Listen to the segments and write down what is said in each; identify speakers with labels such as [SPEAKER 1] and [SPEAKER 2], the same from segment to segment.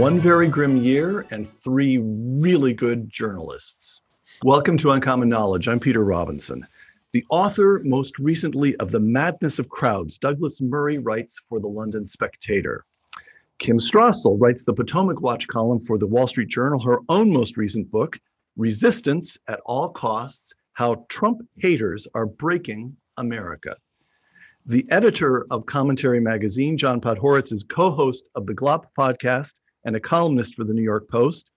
[SPEAKER 1] one very grim year, and three really good journalists. Welcome to Uncommon Knowledge. I'm Peter Robinson. The author, most recently, of The Madness of Crowds, Douglas Murray writes for the London Spectator. Kim Strassel writes the Potomac Watch column for the Wall Street Journal, her own most recent book, Resistance at All Costs How Trump Haters Are Breaking America. The editor of Commentary Magazine, John Podhoretz, is co host of the GLOP podcast and a columnist for the New York Post.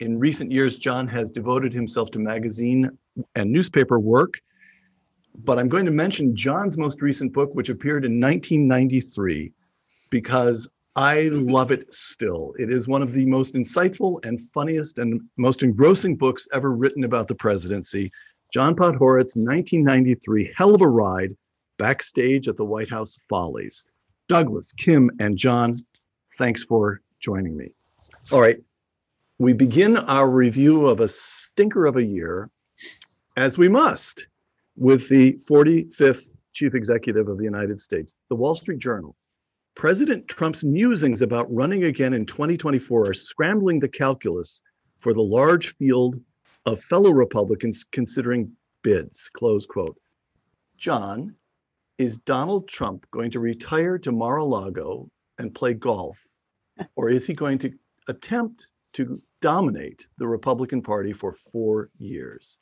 [SPEAKER 1] In recent years, John has devoted himself to magazine and newspaper work. But I'm going to mention John's most recent book, which appeared in 1993, because I love it still. It is one of the most insightful and funniest and most engrossing books ever written about the presidency. John Podhoretz, 1993, hell of a ride, backstage at the White House Follies. Douglas, Kim, and John, thanks for joining me. All right, we begin our review of a stinker of a year, as we must, with the 45th Chief Executive of the United States, the Wall Street Journal. President Trump's musings about running again in 2024 are scrambling the calculus for the large field of fellow Republicans considering bids. Close quote. John, is Donald Trump going to retire to Mar a Lago and play golf? Or is he going to attempt to dominate the Republican Party for four years?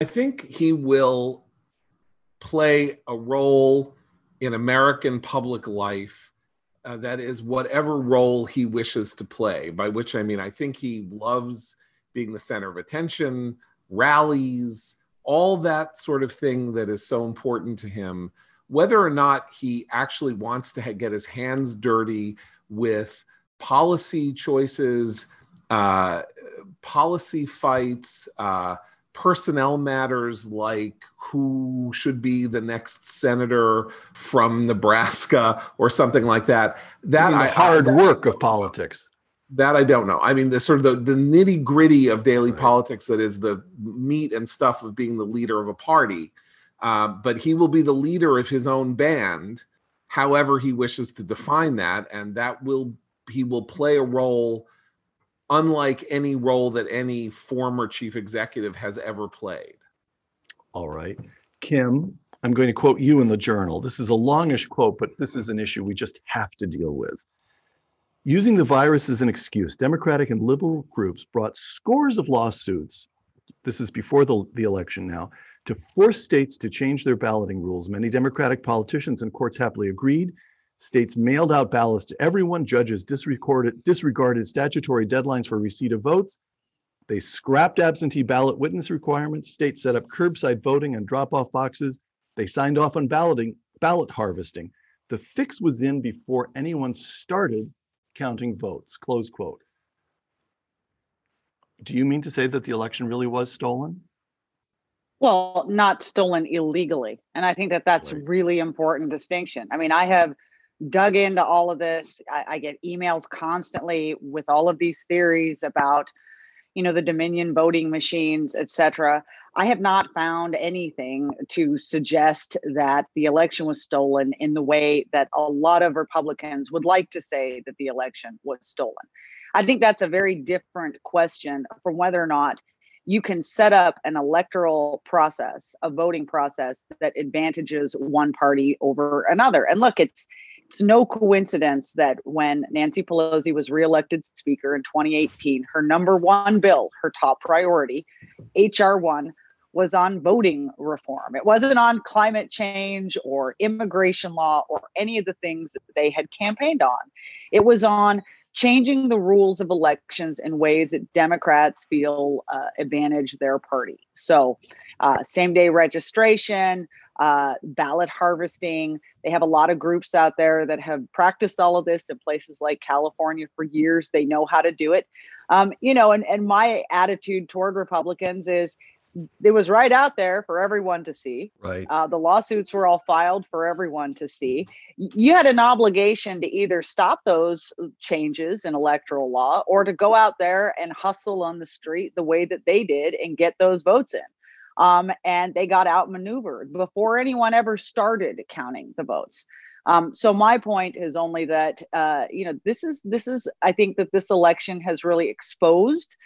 [SPEAKER 2] I think he will play a role in American public life uh, that is whatever role he wishes to play, by which I mean, I think he loves being the center of attention, rallies, all that sort of thing that is so important to him. Whether or not he actually wants to get his hands dirty with policy choices, uh, policy fights, uh, personnel matters like who should be the next senator from Nebraska or something like that. That
[SPEAKER 1] I, hard I, work of politics.
[SPEAKER 2] That I don't know. I mean, the sort of the, the nitty gritty of daily right. politics that is the meat and stuff of being the leader of a party. Uh, but he will be the leader of his own band, however he wishes to define that, and that will he will play a role unlike any role that any former chief executive has ever played.
[SPEAKER 1] All right. Kim, I'm going to quote you in the journal. This is a longish quote, but this is an issue we just have to deal with. Using the virus as an excuse, Democratic and liberal groups brought scores of lawsuits. This is before the, the election now, to force states to change their balloting rules. Many Democratic politicians and courts happily agreed, States mailed out ballots to everyone. Judges disregarded, disregarded statutory deadlines for receipt of votes. They scrapped absentee ballot witness requirements. States set up curbside voting and drop off boxes. They signed off on balloting, ballot harvesting. The fix was in before anyone started counting votes. Close quote. Do you mean to say that the election really was stolen?
[SPEAKER 3] Well, not stolen illegally. And I think that that's right. really important distinction. I mean, I have dug into all of this. I, I, get emails constantly with all of these theories about, you know, the Dominion voting machines, etc. I have not found anything to suggest that the election was stolen in the way that a lot of Republicans would like to say that the election was stolen. I think that's a very different question from whether or not you can set up an electoral process, a voting process that advantages one party over another. And look, it's it's no coincidence that when Nancy Pelosi was reelected Speaker in 2018, her number one bill, her top priority, H.R. 1, was on voting reform. It wasn't on climate change or immigration law or any of the things that they had campaigned on. It was on changing the rules of elections in ways that Democrats feel uh, advantage their party. So, uh, same day registration, uh, ballot harvesting. They have a lot of groups out there that have practiced all of this in places like California for years. They know how to do it. Um, you know, and, and my attitude toward Republicans is it was right out there for everyone to see.
[SPEAKER 1] Right.
[SPEAKER 3] Uh, the lawsuits were all filed for everyone to see. You had an obligation to either stop those changes in electoral law or to go out there and hustle on the street the way that they did and get those votes in um, and they got outmaneuvered before anyone ever started counting the votes. Um, so my point is only that uh, you know this is this is I think that this election has really exposed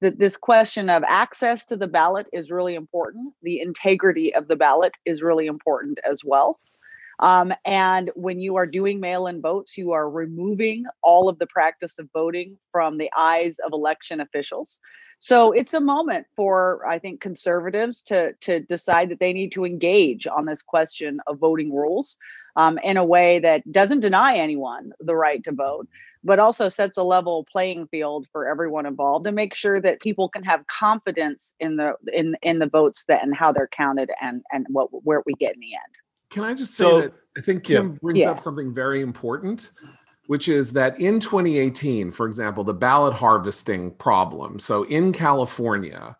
[SPEAKER 3] that this question of access to the ballot is really important. The integrity of the ballot is really important as well. Um, and when you are doing mail in votes, you are removing all of the practice of voting from the eyes of election officials. So it's a moment for, I think, conservatives to, to decide that they need to engage on this question of voting rules um, in a way that doesn't deny anyone the right to vote, but also sets a level playing field for everyone involved and make sure that people can have confidence in the in in the votes that and how they're counted and and what where we get in the end.
[SPEAKER 2] Can I just say so, that I think Kim yeah. brings yeah. up something very important, which is that in 2018, for example, the ballot harvesting problem. So in California,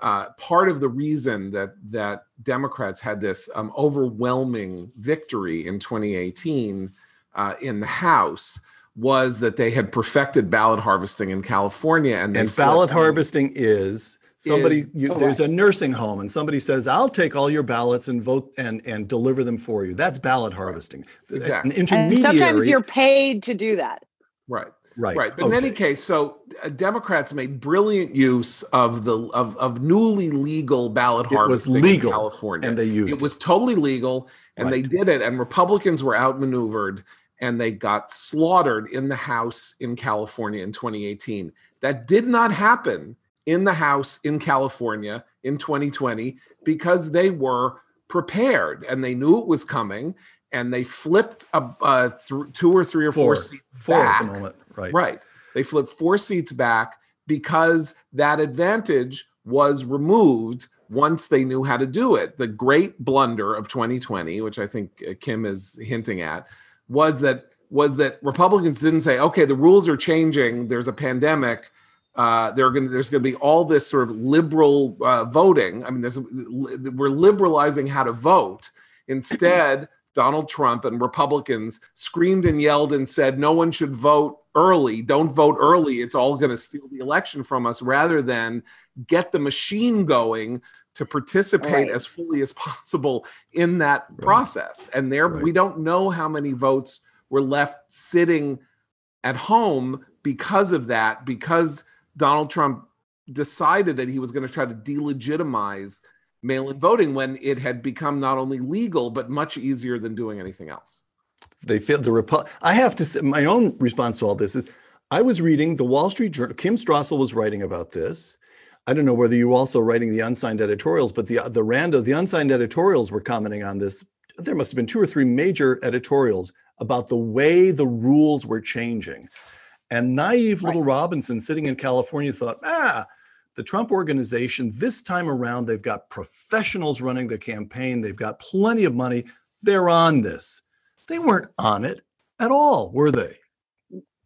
[SPEAKER 2] uh, part of the reason that that Democrats had this um, overwhelming victory in 2018 uh, in the House was that they had perfected ballot harvesting in California, and,
[SPEAKER 1] and ballot harvesting is somebody is, you, oh, there's right. a nursing home and somebody says i'll take all your ballots and vote and and deliver them for you that's ballot harvesting
[SPEAKER 3] exactly. An intermediary, and sometimes you're paid to do that
[SPEAKER 2] right
[SPEAKER 1] right
[SPEAKER 2] right but okay. in any case so uh, democrats made brilliant use of the of, of newly legal ballot it harvesting
[SPEAKER 1] legal,
[SPEAKER 2] in california
[SPEAKER 1] and they used
[SPEAKER 2] it, it. was totally legal and right. they did it and republicans were outmaneuvered and they got slaughtered in the house in california in 2018 that did not happen in the House in California in 2020 because they were prepared and they knew it was coming and they flipped a, uh, th- two or three or four, four seats
[SPEAKER 1] four
[SPEAKER 2] back.
[SPEAKER 1] at the moment. Right.
[SPEAKER 2] Right. They flipped four seats back because that advantage was removed once they knew how to do it. The great blunder of 2020, which I think uh, Kim is hinting at, was that was that Republicans didn't say, "Okay, the rules are changing. There's a pandemic uh, gonna, there's going to be all this sort of liberal uh, voting. I mean, there's we're liberalizing how to vote. Instead, Donald Trump and Republicans screamed and yelled and said, "No one should vote early. Don't vote early. It's all going to steal the election from us." Rather than get the machine going to participate right. as fully as possible in that right. process. And there, right. we don't know how many votes were left sitting at home because of that, because Donald Trump decided that he was going to try to delegitimize mail-in voting when it had become not only legal but much easier than doing anything else.
[SPEAKER 1] They failed the Repu- I have to say my own response to all this is I was reading the Wall Street Journal. Kim Strassel was writing about this. I don't know whether you were also writing the unsigned editorials, but the the Rando, the unsigned editorials were commenting on this. There must have been two or three major editorials about the way the rules were changing. And naive little right. Robinson sitting in California thought, ah, the Trump organization, this time around, they've got professionals running the campaign. They've got plenty of money. They're on this. They weren't on it at all, were they?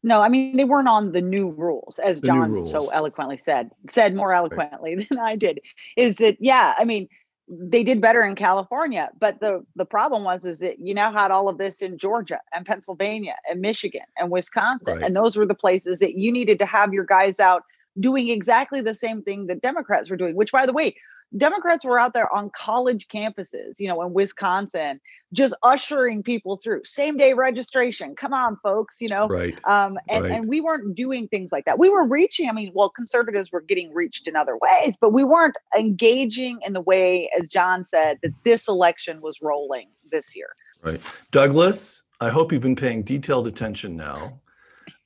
[SPEAKER 3] No, I mean they weren't on the new rules, as the John so eloquently said, said more eloquently right. than I did. Is that yeah? I mean, they did better in California, but the the problem was is that you now had all of this in Georgia and Pennsylvania and Michigan and Wisconsin, right. and those were the places that you needed to have your guys out doing exactly the same thing that Democrats were doing. Which, by the way, Democrats were out there on college campuses, you know, in Wisconsin, just ushering people through same day registration. Come on, folks, you know.
[SPEAKER 1] Right.
[SPEAKER 3] Um, and, right. and we weren't doing things like that. We were reaching, I mean, well, conservatives were getting reached in other ways, but we weren't engaging in the way, as John said, that this election was rolling this year.
[SPEAKER 1] Right. Douglas, I hope you've been paying detailed attention now.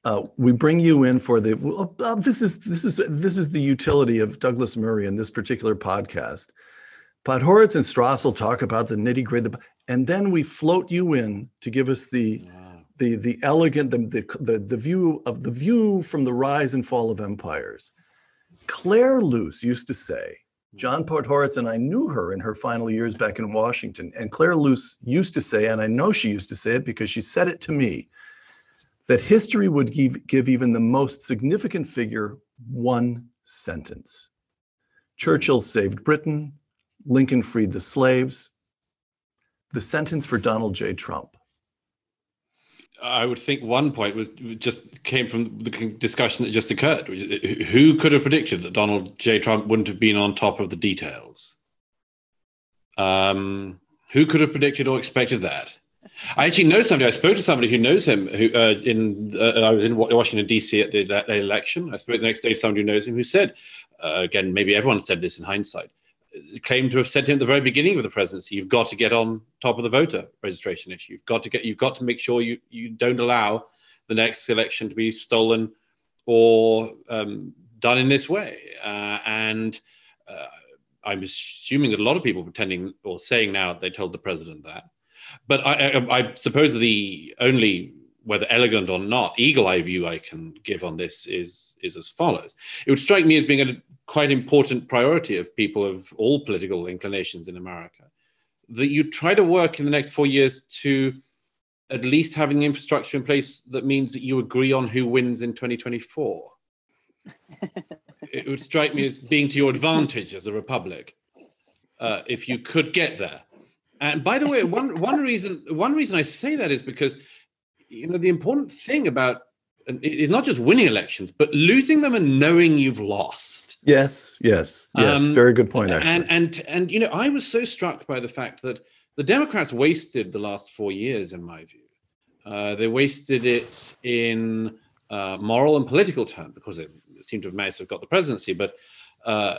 [SPEAKER 1] Uh, we bring you in for the well, uh, this is this is this is the utility of Douglas Murray in this particular podcast. Podhoretz and Strassel talk about the nitty gritty, and then we float you in to give us the the the elegant the, the the the view of the view from the rise and fall of empires. Clare Luce used to say, John Podhoretz and I knew her in her final years back in Washington, and Clare Luce used to say, and I know she used to say it because she said it to me that history would give, give even the most significant figure one sentence. Churchill saved Britain, Lincoln freed the slaves. The sentence for Donald J. Trump.
[SPEAKER 4] I would think one point was just came from the discussion that just occurred. Who could have predicted that Donald J. Trump wouldn't have been on top of the details? Um, who could have predicted or expected that? I actually know somebody. I spoke to somebody who knows him. Who uh, in uh, I was in Washington D.C. at the, election. I spoke the next day to somebody who knows him, who said, uh, again, maybe everyone said this in hindsight, claimed to have said to him at the very beginning of the presidency, "You've got to get on top of the voter registration issue. You've got to get. You've got to make sure you you don't allow the next election to be stolen or um, done in this way." Uh, and uh, I'm assuming that a lot of people pretending or saying now they told the president that but I, I, I suppose the only whether elegant or not eagle eye view I can give on this is is as follows. It would strike me as being a quite important priority of people of all political inclinations in America that you try to work in the next four years to at least having infrastructure in place that means that you agree on who wins in 2024. it would strike me as being to your advantage as a republic uh, if you could get there. And by the way, one one reason one reason I say that is because you know the important thing about is not just winning elections, but losing them and knowing you've lost.
[SPEAKER 1] Yes, yes, yes. Um, Very good point.
[SPEAKER 4] Actually. And and and you know, I was so struck by the fact that the Democrats wasted the last four years, in my view. Uh, they wasted it in uh, moral and political terms because it seemed to have managed to have got the presidency, but. Uh,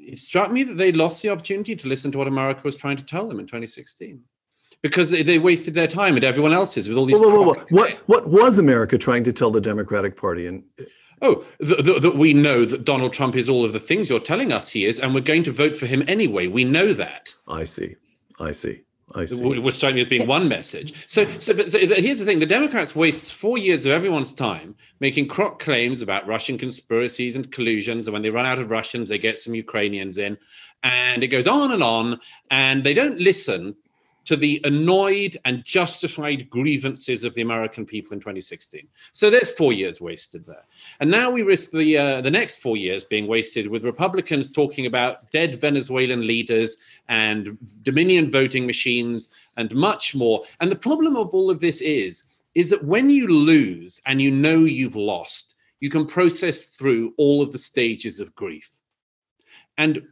[SPEAKER 4] it struck me that they lost the opportunity to listen to what America was trying to tell them in 2016 because they, they wasted their time and everyone else's with all these.
[SPEAKER 1] Whoa, whoa, whoa, what what was America trying to tell the Democratic Party? And uh,
[SPEAKER 4] oh, that we know that Donald Trump is all of the things you're telling us he is, and we're going to vote for him anyway. We know that.
[SPEAKER 1] I see. I see. I see.
[SPEAKER 4] Would strike me as being one message. So, so, but, so here's the thing: the Democrats waste four years of everyone's time making crock claims about Russian conspiracies and collusions, and when they run out of Russians, they get some Ukrainians in, and it goes on and on, and they don't listen to the annoyed and justified grievances of the American people in 2016. So there's four years wasted there. And now we risk the, uh, the next four years being wasted with Republicans talking about dead Venezuelan leaders and Dominion voting machines and much more. And the problem of all of this is, is that when you lose and you know you've lost, you can process through all of the stages of grief. And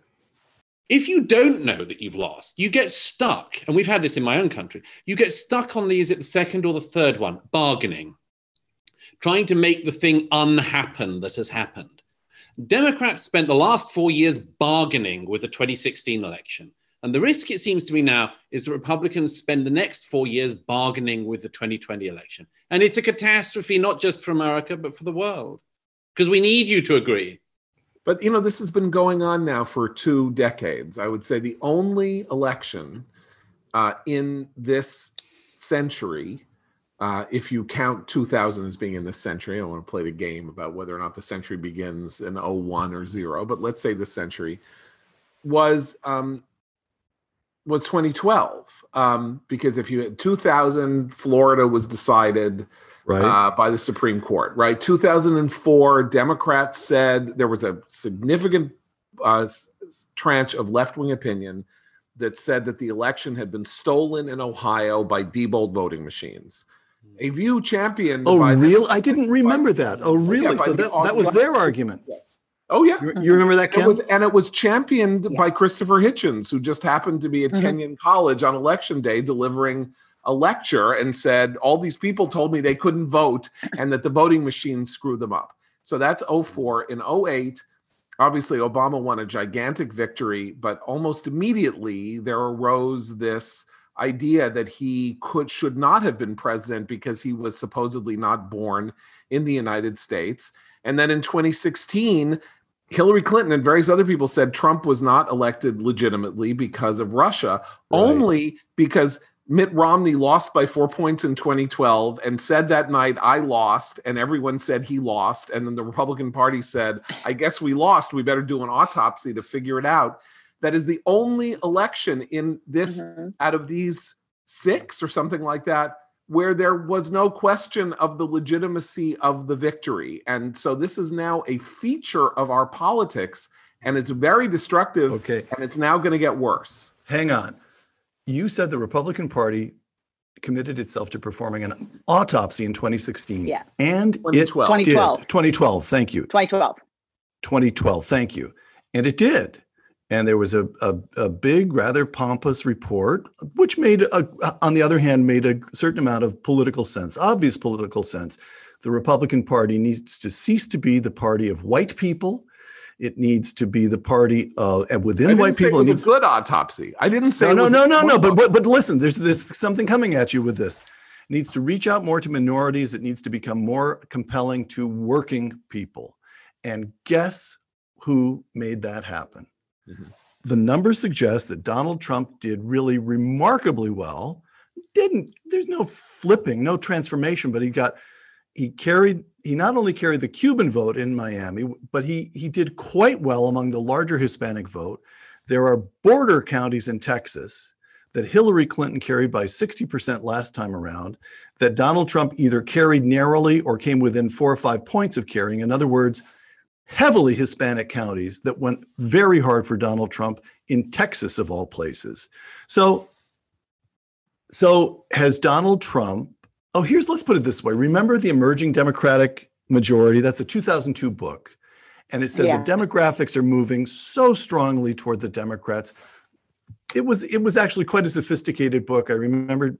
[SPEAKER 4] if you don't know that you've lost, you get stuck. And we've had this in my own country. You get stuck on the, is it the second or the third one, bargaining, trying to make the thing unhappen that has happened. Democrats spent the last four years bargaining with the 2016 election. And the risk, it seems to me now, is that Republicans spend the next four years bargaining with the 2020 election. And it's a catastrophe, not just for America, but for the world. Because we need you to agree.
[SPEAKER 2] But you know, this has been going on now for two decades. I would say the only election uh, in this century, uh, if you count 2000 as being in this century, I don't want to play the game about whether or not the century begins in 01 or 0, but let's say the century was um, was 2012 um, because if you had 2000 Florida was decided right. Uh, by the Supreme Court, right? 2004, Democrats said there was a significant uh, tranche of left wing opinion that said that the election had been stolen in Ohio by Diebold voting machines. A view championed.
[SPEAKER 1] Oh, real? I didn't remember that. Oh, really? Yeah, so that, that was their argument.
[SPEAKER 2] Yes. Oh yeah,
[SPEAKER 1] you, you remember that, Ken?
[SPEAKER 2] It was, and it was championed yeah. by Christopher Hitchens, who just happened to be at mm-hmm. Kenyon College on election day delivering a lecture and said all these people told me they couldn't vote and that the voting machines screwed them up. So that's 04. Mm-hmm. In 08, obviously Obama won a gigantic victory, but almost immediately there arose this idea that he could should not have been president because he was supposedly not born in the United States. And then in 2016, Hillary Clinton and various other people said Trump was not elected legitimately because of Russia, right. only because Mitt Romney lost by four points in 2012 and said that night, I lost, and everyone said he lost. And then the Republican Party said, I guess we lost. We better do an autopsy to figure it out. That is the only election in this, mm-hmm. out of these six or something like that, where there was no question of the legitimacy of the victory. And so this is now a feature of our politics, and it's very destructive.
[SPEAKER 1] Okay.
[SPEAKER 2] And it's now going to get worse.
[SPEAKER 1] Hang on you said the Republican Party committed itself to performing an autopsy in 2016.
[SPEAKER 3] Yeah.
[SPEAKER 1] And
[SPEAKER 3] 2012.
[SPEAKER 1] it 2012. did. 2012. Thank you.
[SPEAKER 3] 2012.
[SPEAKER 1] 2012. Thank you. And it did. and there was a, a, a, big, rather pompous report, which made, a, on the other hand, made a certain amount of political sense, obvious political sense. The Republican Party needs to cease to be the party of white people. It needs to be the party of, and within white people.
[SPEAKER 2] it needs, a good autopsy. I didn't say
[SPEAKER 1] no, no, no, no, no. But, but but listen, there's there's something coming at you with this. It needs to reach out more to minorities. It needs to become more compelling to working people. And guess who made that happen? Mm-hmm. The numbers suggest that Donald Trump did really remarkably well. Didn't there's no flipping, no transformation, but he got he carried he not only carried the Cuban vote in Miami, but he he did quite well among the larger Hispanic vote. There are border counties in Texas that Hillary Clinton carried by 60% last time around, that Donald Trump either carried narrowly or came within four or five points of carrying. In other words, heavily Hispanic counties that went very hard for Donald Trump in Texas, of all places. So, so has Donald Trump? Oh, here's let's put it this way. Remember the emerging Democratic majority? That's a 2002 book. And it said yeah. the demographics are moving so strongly toward the Democrats. It was it was actually quite a sophisticated book. I remember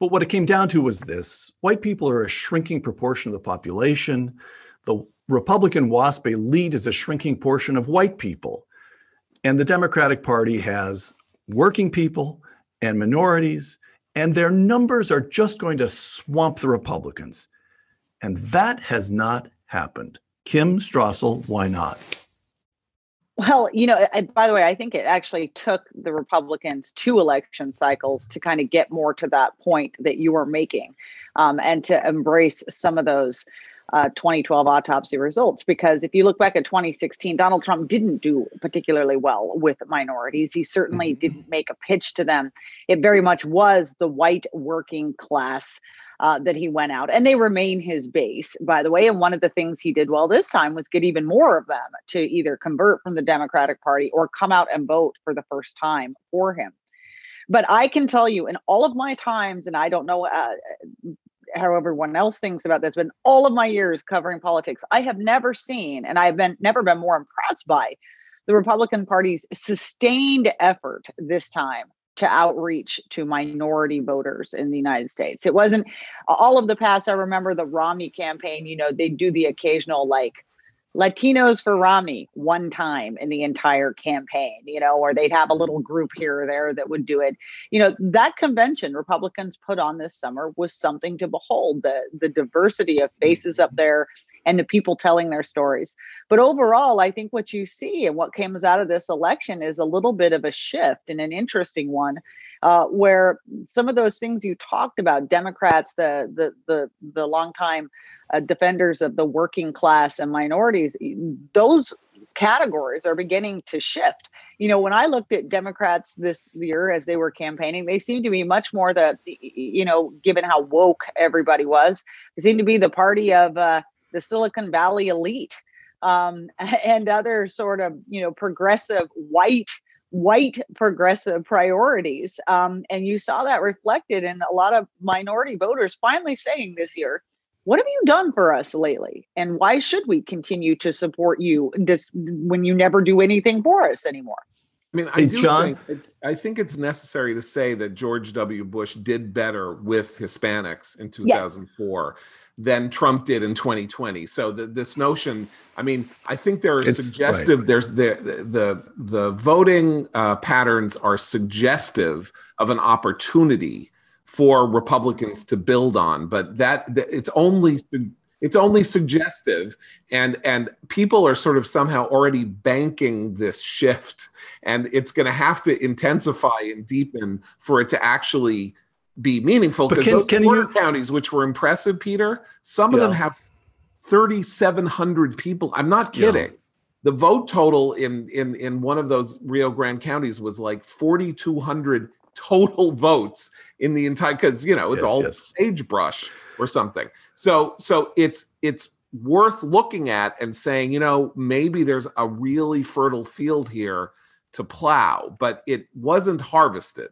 [SPEAKER 1] but what it came down to was this white people are a shrinking proportion of the population. The Republican WASP elite is a shrinking portion of white people. And the Democratic Party has working people and minorities, and their numbers are just going to swamp the Republicans. And that has not happened. Kim Strassel, why not?
[SPEAKER 3] Well, you know, I, by the way, I think it actually took the Republicans two election cycles to kind of get more to that point that you were making um, and to embrace some of those uh, 2012 autopsy results because if you look back at 2016 donald trump didn't do particularly well with minorities. He certainly mm-hmm. didn't make a pitch to them. It very much was the white working class uh, that he went out and they remain his base by the way. And one of the things he did well this time was get even more of them to either convert from the democratic party or come out and vote for the first time for him. But I can tell you in all of my times, and I don't know uh, how everyone else thinks about this, but in all of my years covering politics, I have never seen, and I've been never been more impressed by the Republican Party's sustained effort this time to outreach to minority voters in the United States. It wasn't all of the past. I remember the Romney campaign, you know, they do the occasional like Latinos for Romney one time in the entire campaign, you know, or they'd have a little group here or there that would do it. You know, that convention Republicans put on this summer was something to behold. The the diversity of faces up there and the people telling their stories. But overall, I think what you see and what comes out of this election is a little bit of a shift and an interesting one, uh, where some of those things you talked about, Democrats, the the the the longtime uh, defenders of the working class and minorities, those categories are beginning to shift. You know, when I looked at Democrats this year as they were campaigning, they seemed to be much more the, you know, given how woke everybody was, they seemed to be the party of uh, the Silicon Valley elite um, and other sort of, you know, progressive white white progressive priorities. Um, and you saw that reflected in a lot of minority voters finally saying this year, what have you done for us lately? And why should we continue to support you when you never do anything for us anymore?
[SPEAKER 2] I mean, I hey, do John, think it's, I think it's necessary to say that George W. Bush did better with Hispanics in 2004 yes. Than Trump did in 2020. So the, this notion, I mean, I think there are it's, suggestive. Right. There's the the the voting uh, patterns are suggestive of an opportunity for Republicans to build on, but that, that it's only it's only suggestive and and people are sort of somehow already banking this shift and it's going to have to intensify and deepen for it to actually be meaningful because those can border you, counties which were impressive peter some of yeah. them have 3700 people i'm not kidding yeah. the vote total in in in one of those rio grande counties was like 4200 total votes in the entire because you know it's yes, all yes. sagebrush or something. So so it's it's worth looking at and saying, you know, maybe there's a really fertile field here to plow, but it wasn't harvested.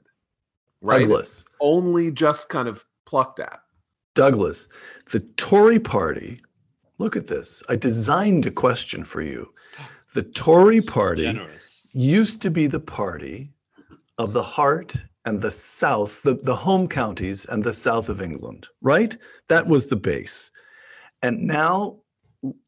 [SPEAKER 2] Right.
[SPEAKER 1] Douglas.
[SPEAKER 2] only just kind of plucked at.
[SPEAKER 1] Douglas, the Tory party, look at this. I designed a question for you. The Tory party Generous used to be the party of the heart and the south, the, the home counties and the south of England, right? That was the base. And now,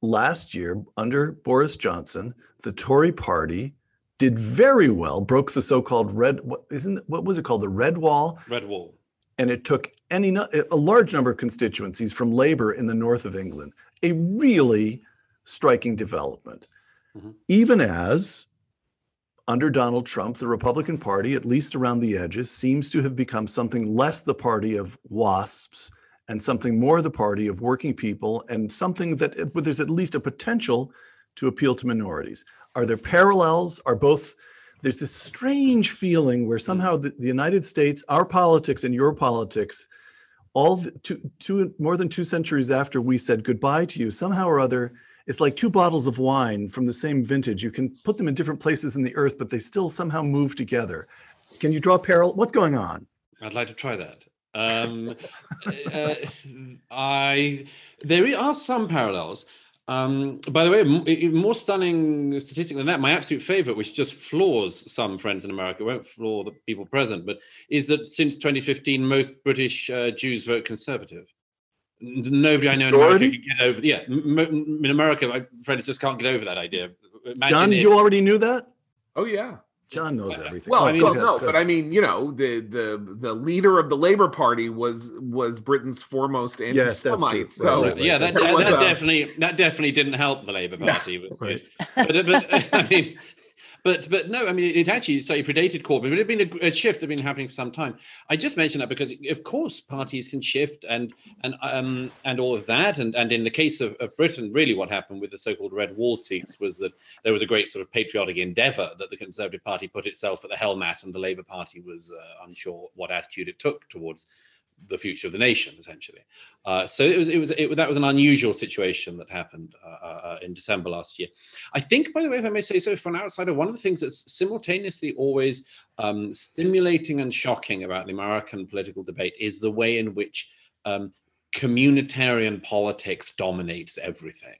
[SPEAKER 1] last year, under Boris Johnson, the Tory party did very well, broke the so-called red, what isn't, what was it called? The red wall.
[SPEAKER 4] Red wall.
[SPEAKER 1] And it took any, a large number of constituencies from Labour in the north of England, a really striking development. Mm-hmm. Even as under Donald Trump, the Republican Party, at least around the edges, seems to have become something less the party of WASPs and something more the party of working people and something that there's at least a potential to appeal to minorities. Are there parallels? Are both there's this strange feeling where somehow the, the United States, our politics and your politics, all the, two, two, more than two centuries after we said goodbye to you, somehow or other, it's like two bottles of wine from the same vintage. You can put them in different places in the earth, but they still somehow move together. Can you draw parallel? What's going on?
[SPEAKER 4] I'd like to try that. Um, uh, I there are some parallels. Um, by the way, more stunning statistic than that, my absolute favorite, which just floors some friends in America, won't floor the people present, but is that since 2015, most British uh, Jews vote conservative. Nobody I know in America can get over. Yeah, in America, my friends just can't get over that idea.
[SPEAKER 1] Imagine John, if, you already knew that?
[SPEAKER 2] Oh yeah.
[SPEAKER 1] John knows everything.
[SPEAKER 2] Well, oh, I mean, no, but I mean, you know, the the the leader of the Labor Party was was Britain's foremost anti-Semite.
[SPEAKER 1] Yes,
[SPEAKER 2] so
[SPEAKER 4] right, right. yeah, that, that, that uh, definitely that definitely didn't help the Labor Party. No, but, but, but I mean, but but no, I mean it actually so predated Corbyn, but it had been a, a, shift that had been happening for some time. I just mentioned that because of course parties can shift and and um and all of that. And and in the case of, of Britain, really what happened with the so-called red wall seats was that there was a great sort of patriotic endeavour that the Conservative Party put itself at the helm at, and the Labour Party was uh, unsure what attitude it took towards the future of the nation, essentially. Uh, so it was, it was, it, that was an unusual situation that happened uh, uh, in December last year. I think, by the way, if I may say so, for an outsider, one of the things that's simultaneously always um, stimulating and shocking about the American political debate is the way in which um, communitarian politics dominates everything.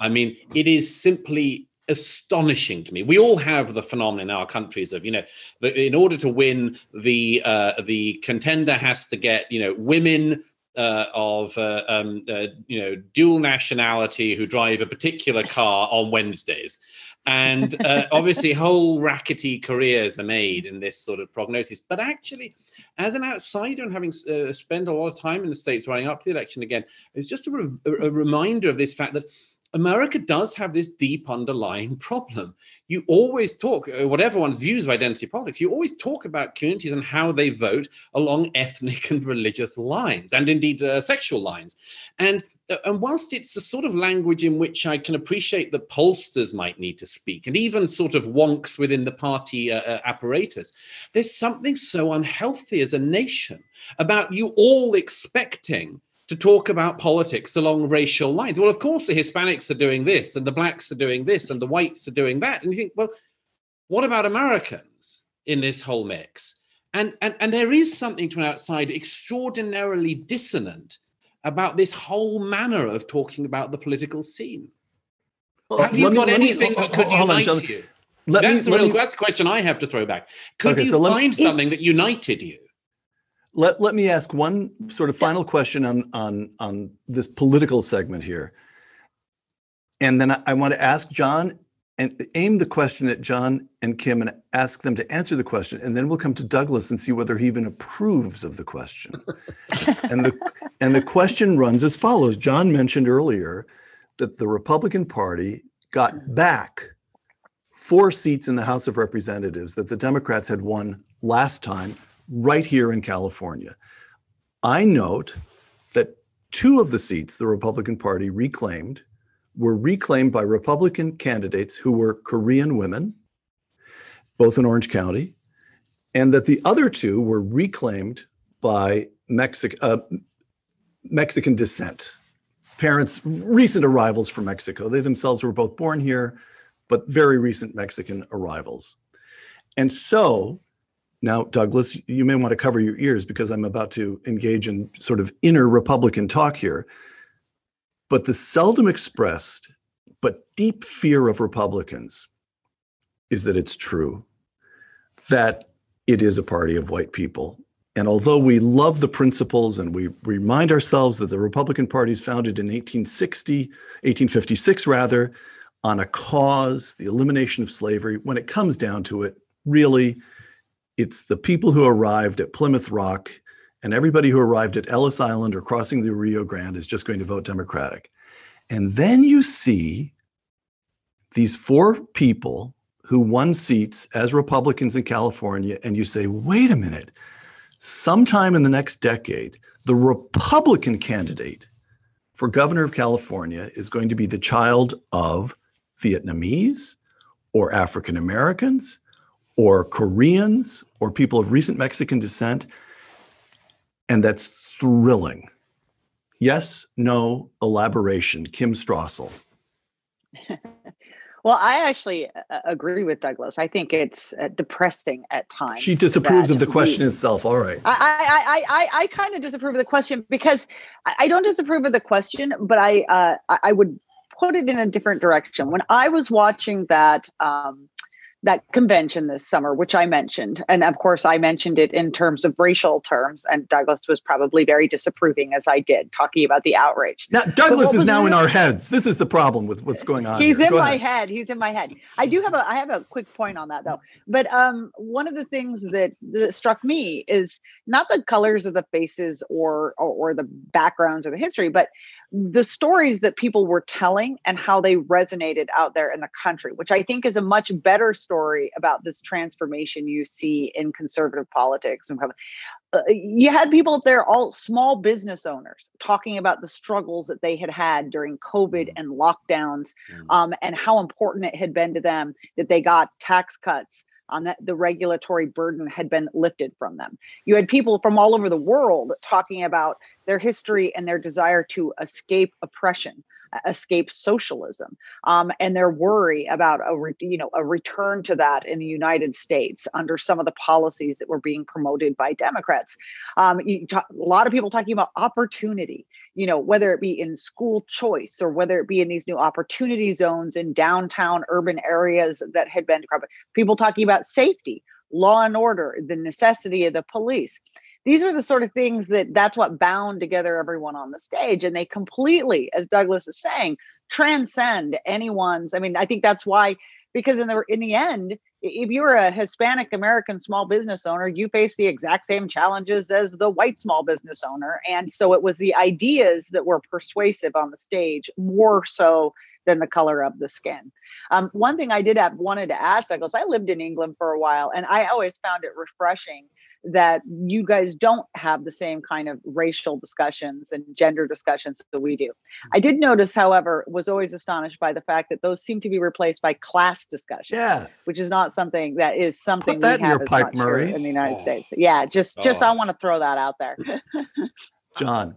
[SPEAKER 4] I mean, it is simply astonishing to me. We all have the phenomenon in our countries of, you know, in order to win, the uh, the contender has to get, you know, women uh, of uh, um, uh, you know dual nationality who drive a particular car on Wednesdays, and uh, obviously whole rackety careers are made in this sort of prognosis. But actually, as an outsider and having uh, spent a lot of time in the states running up to the election again, it's just a, re- a reminder of this fact that America does have this deep underlying problem. You always talk, uh, whatever one's views of identity politics, you always talk about communities and how they vote along ethnic and religious lines, and indeed uh, sexual lines. And uh, and whilst it's a sort of language in which I can appreciate that pollsters might need to speak, and even sort of wonks within the party uh, uh apparatus, there's something so unhealthy as a nation about you all expecting to talk about politics along racial lines. Well, of course, the Hispanics are doing this, and the blacks are doing this, and the whites are doing that. And you think, well, what about Americans in this whole mix? And, and, and there is something to an outside extraordinarily dissonant about this whole manner of talking about the political scene. Well, Have you got me, anything me, that could unite on, you? Let that's me, the real me, that's the question I have to throw back. Could okay, you so find something that united you?
[SPEAKER 1] Let, let me ask one sort of final question on, on, on this political segment here. And then I, I want to ask John and aim the question at John and Kim and ask them to answer the question. And then we'll come to Douglas and see whether he even approves of the question. and the and the question runs as follows. John mentioned earlier that the Republican Party got back four seats in the House of Representatives that the Democrats had won last time right here in California. I note that two of the seats the Republican Party reclaimed were reclaimed by Republican candidates who were Korean women, both in Orange County, and that the other two were reclaimed by uh, Mexican descent, parents, recent arrivals from Mexico. They themselves were both born here, but very recent Mexican arrivals. And so now, Douglas, you may want to cover your ears because I'm about to engage in sort of inner Republican talk here. But the seldom expressed but deep fear of Republicans is that it's true that it is a party of white people. And although we love the principles and we remind ourselves that the Republican Party is founded in 1860, 1856 rather, on a cause, the elimination of slavery, when it comes down to it, really, it's the people who arrived at Plymouth Rock and everybody who arrived at Ellis Island or crossing the Rio Grande is just going to vote Democratic. And then you see these four people who won seats as Republicans in California, and you say, wait a minute, sometime in the next decade, the Republican candidate for governor of California is going to be the child of Vietnamese or African Americans or Koreans or people of recent Mexican descent. And that's thrilling. Yes, no, elaboration. Kim Strassel.
[SPEAKER 3] well, I actually uh, agree with Douglas. I think it's uh, depressing at times.
[SPEAKER 1] She disapproves of the question we, itself. All right.
[SPEAKER 3] I I I I, I kind of disapprove of the question because I, I, don't disapprove of the question, but I uh, I would put it in a different direction. When I was watching that um, that convention this summer, which I mentioned. And of course, I mentioned it in terms of racial terms, and Douglas was probably very disapproving as I did, talking about the outrage.
[SPEAKER 1] Now, Douglas is now really, in our heads. This is the problem with what's going on.
[SPEAKER 3] He's
[SPEAKER 1] here.
[SPEAKER 3] in
[SPEAKER 1] Go
[SPEAKER 3] my
[SPEAKER 1] ahead.
[SPEAKER 3] head. He's in my head. I do have a I have a quick point on that though. But um, one of the things that, that struck me is not the colors of the faces or, or or the backgrounds or the history, but the stories that people were telling and how they resonated out there in the country, which I think is a much better story about this transformation you see in conservative politics. And uh, you had people up there, all small business owners, talking about the struggles that they had had during COVID and lockdowns, mm. um, and how important it had been to them that they got tax cuts on that the regulatory burden had been lifted from them. You had people from all over the world talking about their history and their desire to escape oppression escape socialism um, and their worry about a re, you know a return to that in the United States under some of the policies that were being promoted by Democrats. Um, talk, a lot of people talking about opportunity, you know, whether it be in school choice or whether it be in these new opportunity zones in downtown urban areas that had been people talking about safety, law and order, the necessity of the police these are the sort of things that that's what bound together everyone on the stage and they completely as douglas is saying transcend anyone's i mean i think that's why because in the in the end if you're a hispanic american small business owner you face the exact same challenges as the white small business owner and so it was the ideas that were persuasive on the stage more so than the color of the skin. Um, one thing I did have wanted to ask Douglas, I lived in England for a while, and I always found it refreshing that you guys don't have the same kind of racial discussions and gender discussions that we do. I did notice, however, was always astonished by the fact that those seem to be replaced by class discussions.
[SPEAKER 1] Yes,
[SPEAKER 3] which is not something that is something
[SPEAKER 1] Put that
[SPEAKER 3] we
[SPEAKER 1] in
[SPEAKER 3] have
[SPEAKER 1] your pipe, Murray.
[SPEAKER 3] in the United oh. States. Yeah, just just oh. I want to throw that out there.
[SPEAKER 1] John.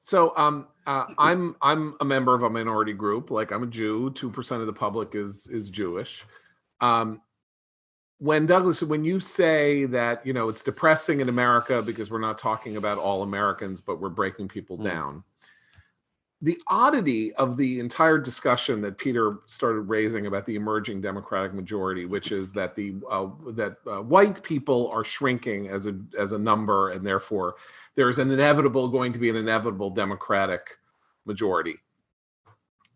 [SPEAKER 2] So um, uh, I'm I'm a member of a minority group. Like I'm a Jew. Two percent of the public is is Jewish. Um, when Douglas, when you say that you know it's depressing in America because we're not talking about all Americans, but we're breaking people mm. down. The oddity of the entire discussion that Peter started raising about the emerging Democratic majority, which is that the uh, that uh, white people are shrinking as a as a number, and therefore there is an inevitable going to be an inevitable Democratic majority.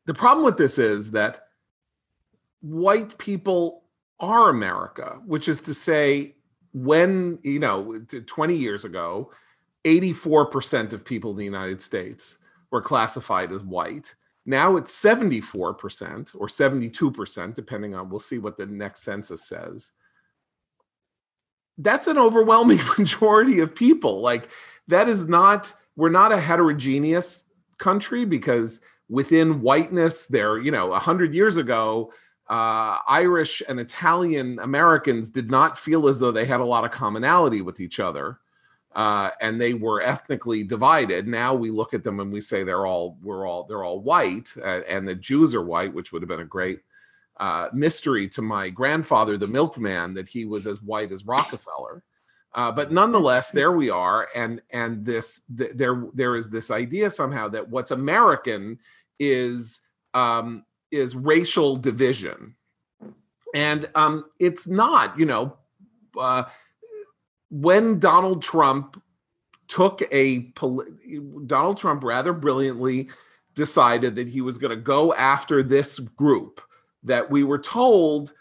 [SPEAKER 2] The problem with this is that white people are America, which is to say, when, you know, 20 years ago, 84% of people in the United States were classified as white. Now it's 74% or 72%, depending on, we'll see what the next census says. That's an overwhelming majority of people. Like, that is not, we're not a heterogeneous country because within whiteness, there, you know, 100 years ago, uh, Irish and Italian Americans did not feel as though they had a lot of commonality with each other. Uh, and they were ethnically divided. Now we look at them and we say they're all we're all they're all white, uh, and the Jews are white, which would have been a great uh, mystery to my grandfather, the milkman, that he was as white as Rockefeller. Uh, but nonetheless, there we are, and and this th- there there is this idea somehow that what's American is um, is racial division. And um, it's not, you know, uh, when Donald Trump took a Donald Trump rather brilliantly decided that he was going to go after this group that we were told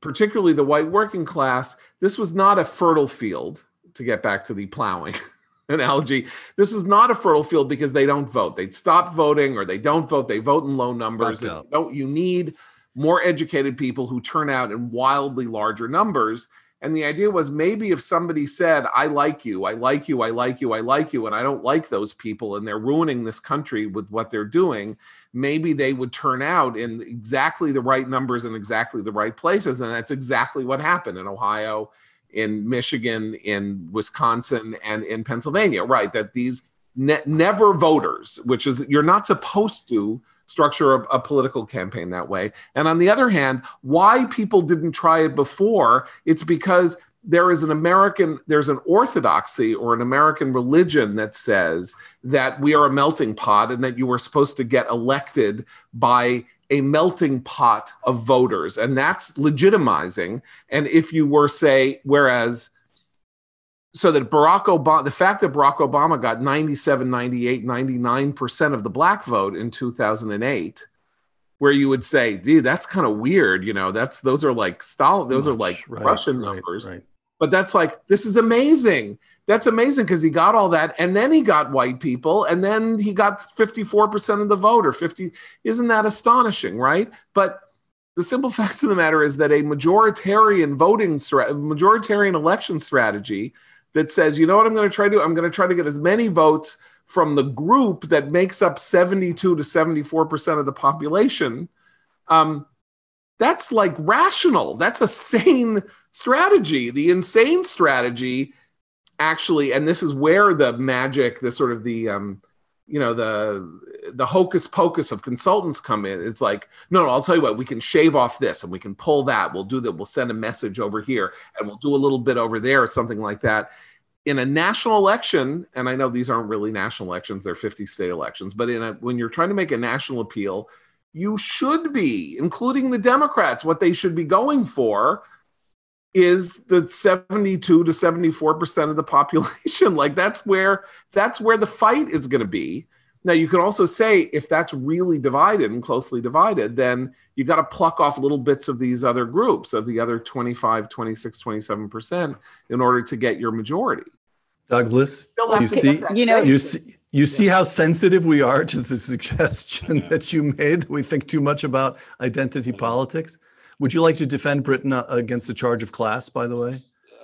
[SPEAKER 2] particularly the white working class this was not a fertile field to get back to the plowing analogy this is not a fertile field because they don't vote. They'd stop voting or they don't vote. They vote in low numbers. Don't you need more educated people who turn out in wildly larger numbers. And the idea was maybe if somebody said, I like you, I like you, I like you, I like you, and I don't like those people and they're ruining this country with what they're doing, maybe they would turn out in exactly the right numbers in exactly the right places. And that's exactly what happened in Ohio, in Michigan, in Wisconsin, and in Pennsylvania, right? That these ne- never voters, which is you're not supposed to structure a, a, political campaign that way. And on the other hand, why people didn't try it before, it's because there is an American, there's an orthodoxy or an American religion that says that we are a melting pot and that you were supposed to get elected by a melting pot of voters. And that's legitimizing. And if you were, say, whereas so that Barack Obama, the fact that Barack Obama got 97, 98, 99% of the black vote in 2008, where you would say, dude, that's kind of weird. You know, that's, those are like Stalin, those Much, are like right, Russian right, numbers. Right. But that's like, this is amazing. That's amazing because he got all that. And then he got white people. And then he got 54% of the vote or 50. Isn't that astonishing? Right. But the simple fact of the matter is that a majoritarian voting, majoritarian election strategy that says, you know what I'm going to try to do? I'm going to try to get as many votes from the group that makes up 72 to 74% of the population. Um, that's like rational. That's a sane strategy. The insane strategy, actually, and this is where the magic, the sort of the, um, you know, the the hocus pocus of consultants come in. It's like, no, no, I'll tell you what, we can shave off this and we can pull that. We'll do that. We'll send a message over here and we'll do a little bit over there or something like that. In a national election, and I know these aren't really national elections, they're 50 state elections, but in a, when you're trying to make a national appeal, you should be, including the Democrats, what they should be going for is the 72 to 74% of the population. like that's where that's where the fight is going to be now, you can also say if that's really divided and closely divided, then you got to pluck off little bits of these other groups, of the other 25, 26, 27% in order to get your majority.
[SPEAKER 1] Douglas, you see, you know, you see, you see how sensitive we are to the suggestion that you made that we think too much about identity politics? Would you like to defend Britain uh, against the charge of class, by the way?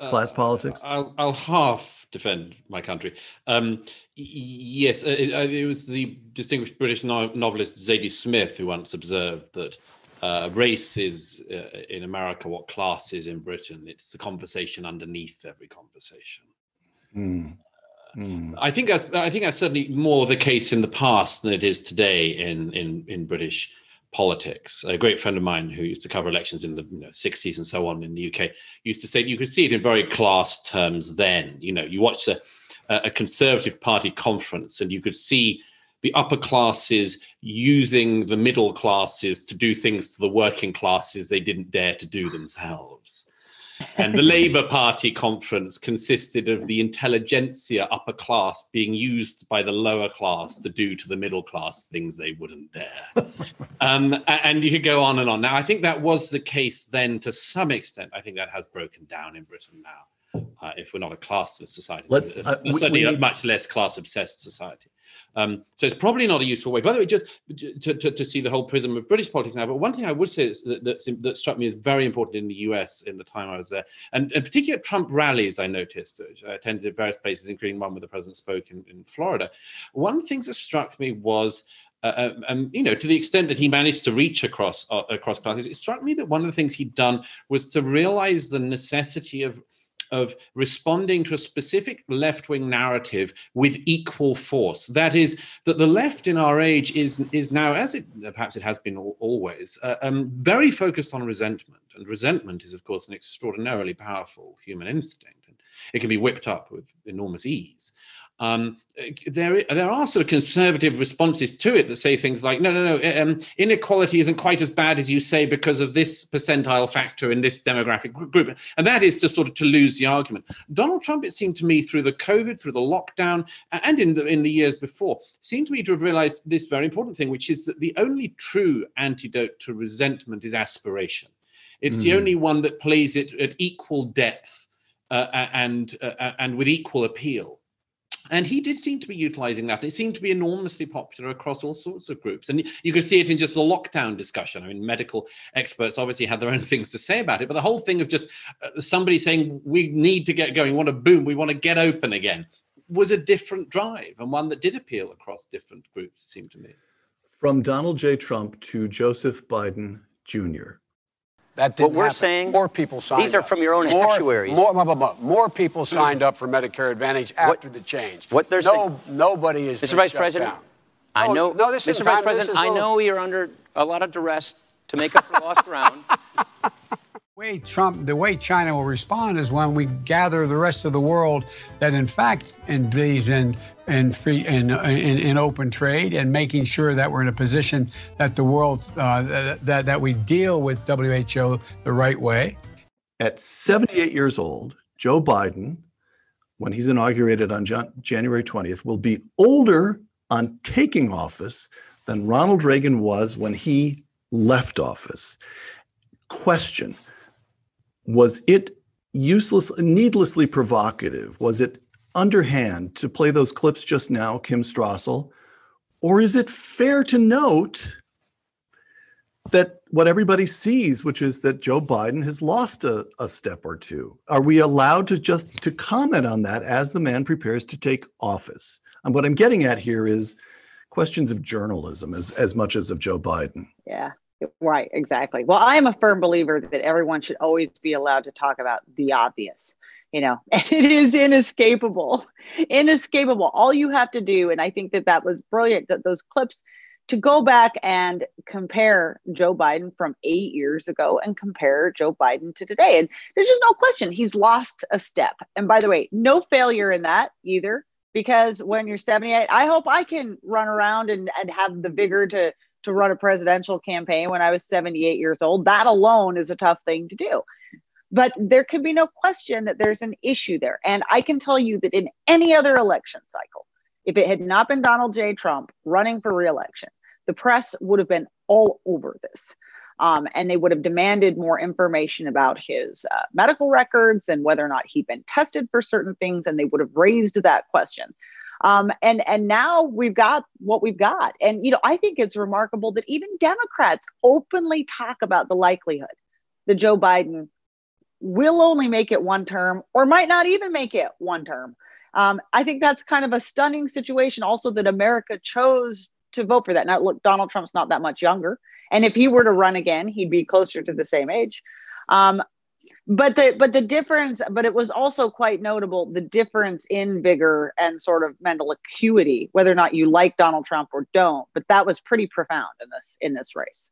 [SPEAKER 1] Class uh, politics?
[SPEAKER 4] I'll, I'll half defend my country. Um, yes, uh, it, uh, it, was the distinguished British no- novelist Zadie Smith who once observed that uh, race is uh, in America what class is in Britain. It's the conversation underneath every conversation. Mm. Mm. I think that's, I think that's certainly more the case in the past than it is today in in in British politics. A great friend of mine who used to cover elections in the you know, 60s and so on in the UK used to say you could see it in very class terms then. You know, you watch a, a Conservative Party conference and you could see the upper classes using the middle classes to do things to the working classes they didn't dare to do themselves. And the Labour Party conference consisted of the intelligentsia upper class being used by the lower class to do to the middle class things they wouldn't dare. um, and you could go on and on. Now, I think that was the case then to some extent. I think that has broken down in Britain now. Uh, if we're not a classless society,
[SPEAKER 1] Let's,
[SPEAKER 4] uh, certainly a much less class obsessed society. Um, so it's probably not a useful way. By the way, just to, to, to, see the whole prism of British politics now. But one thing I would say that, that, that struck me as very important in the US in the time I was there, and, and particularly at Trump rallies, I noticed, I attended at various places, including one where the president spoke in, in Florida. One things that struck me was uh, um, you know, to the extent that he managed to reach across uh, across classes, it struck me that one of the things he'd done was to realize the necessity of of responding to a specific left wing narrative with equal force. That is, that the left in our age is, is now, as it perhaps it has been always, uh, um, very focused on resentment. And resentment is, of course, an extraordinarily powerful human instinct. And it can be whipped up with enormous ease um, there, there are sort of conservative responses to it that say things like, no, no, no, um, inequality isn't quite as bad as you say because of this percentile factor in this demographic group. And that is to sort of to lose the argument. Donald Trump, it seemed to me, through the COVID, through the lockdown, and in the, in the years before, seemed to me to have realized this very important thing, which is that the only true antidote to resentment is aspiration. It's mm. the only one that plays it at equal depth uh, and, uh, and with equal appeal and he did seem to be utilizing that. It seemed to be enormously popular across all sorts of groups. And you could see it in just the lockdown discussion. I mean, medical experts obviously had their own things to say about it, but the whole thing of just uh, somebody saying, we need to get going, we want to boom, we want to get open again, was a different drive and one that did appeal across different groups, it seemed to me.
[SPEAKER 1] From Donald J. Trump to Joseph Biden Jr.
[SPEAKER 5] That didn't what we're happen. saying,
[SPEAKER 6] more people signed
[SPEAKER 5] These are
[SPEAKER 6] up.
[SPEAKER 5] from your own more, actuaries.
[SPEAKER 6] More, more, more, more people signed up for Medicare Advantage after
[SPEAKER 5] what,
[SPEAKER 6] the change.
[SPEAKER 5] What they're
[SPEAKER 6] no,
[SPEAKER 5] saying,
[SPEAKER 6] nobody is.
[SPEAKER 5] Mr. Vice President,
[SPEAKER 6] down.
[SPEAKER 5] I know,
[SPEAKER 6] no, this
[SPEAKER 5] Mr. Vice President, I know you're under a lot of duress to make up for lost ground.
[SPEAKER 7] way Trump, the way China will respond is when we gather the rest of the world that in fact believes in free and in, in open trade and making sure that we're in a position that the world uh, that that we deal with WHO the right way.
[SPEAKER 1] At 78 years old, Joe Biden, when he's inaugurated on January 20th, will be older on taking office than Ronald Reagan was when he left office. Question was it useless, needlessly provocative? Was it underhand to play those clips just now, Kim Strassel? Or is it fair to note that what everybody sees, which is that Joe Biden has lost a, a step or two? Are we allowed to just to comment on that as the man prepares to take office? And what I'm getting at here is questions of journalism as, as much as of Joe Biden.
[SPEAKER 3] Yeah. Right, exactly. Well, I am a firm believer that everyone should always be allowed to talk about the obvious, you know, it is inescapable, inescapable. All you have to do, and I think that that was brilliant, that those clips to go back and compare Joe Biden from eight years ago and compare Joe Biden to today. And there's just no question he's lost a step. And by the way, no failure in that either, because when you're 78, I hope I can run around and, and have the vigor to to run a presidential campaign when I was 78 years old. That alone is a tough thing to do. But there can be no question that there's an issue there. And I can tell you that in any other election cycle, if it had not been Donald J. Trump running for reelection, the press would have been all over this. Um, and they would have demanded more information about his uh, medical records and whether or not he'd been tested for certain things. And they would have raised that question. Um, and and now we've got what we've got. And you know, I think it's remarkable that even Democrats openly talk about the likelihood that Joe Biden will only make it one term or might not even make it one term. Um, I think that's kind of a stunning situation. Also, that America chose to vote for that. Now, look, Donald Trump's not that much younger, and if he were to run again, he'd be closer to the same age. Um, but the but the difference but it was also quite notable the difference in vigor and sort of mental acuity whether or not you like donald trump or don't but that was pretty profound in this in this race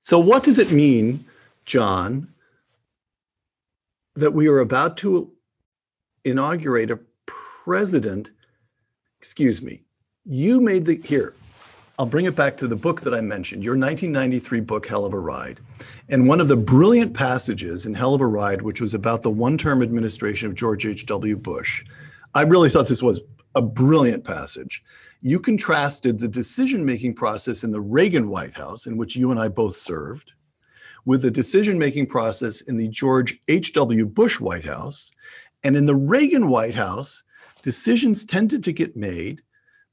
[SPEAKER 1] so what does it mean john that we are about to inaugurate a president excuse me you made the here I'll bring it back to the book that I mentioned, your 1993 book, Hell of a Ride. And one of the brilliant passages in Hell of a Ride, which was about the one term administration of George H.W. Bush, I really thought this was a brilliant passage. You contrasted the decision making process in the Reagan White House, in which you and I both served, with the decision making process in the George H.W. Bush White House. And in the Reagan White House, decisions tended to get made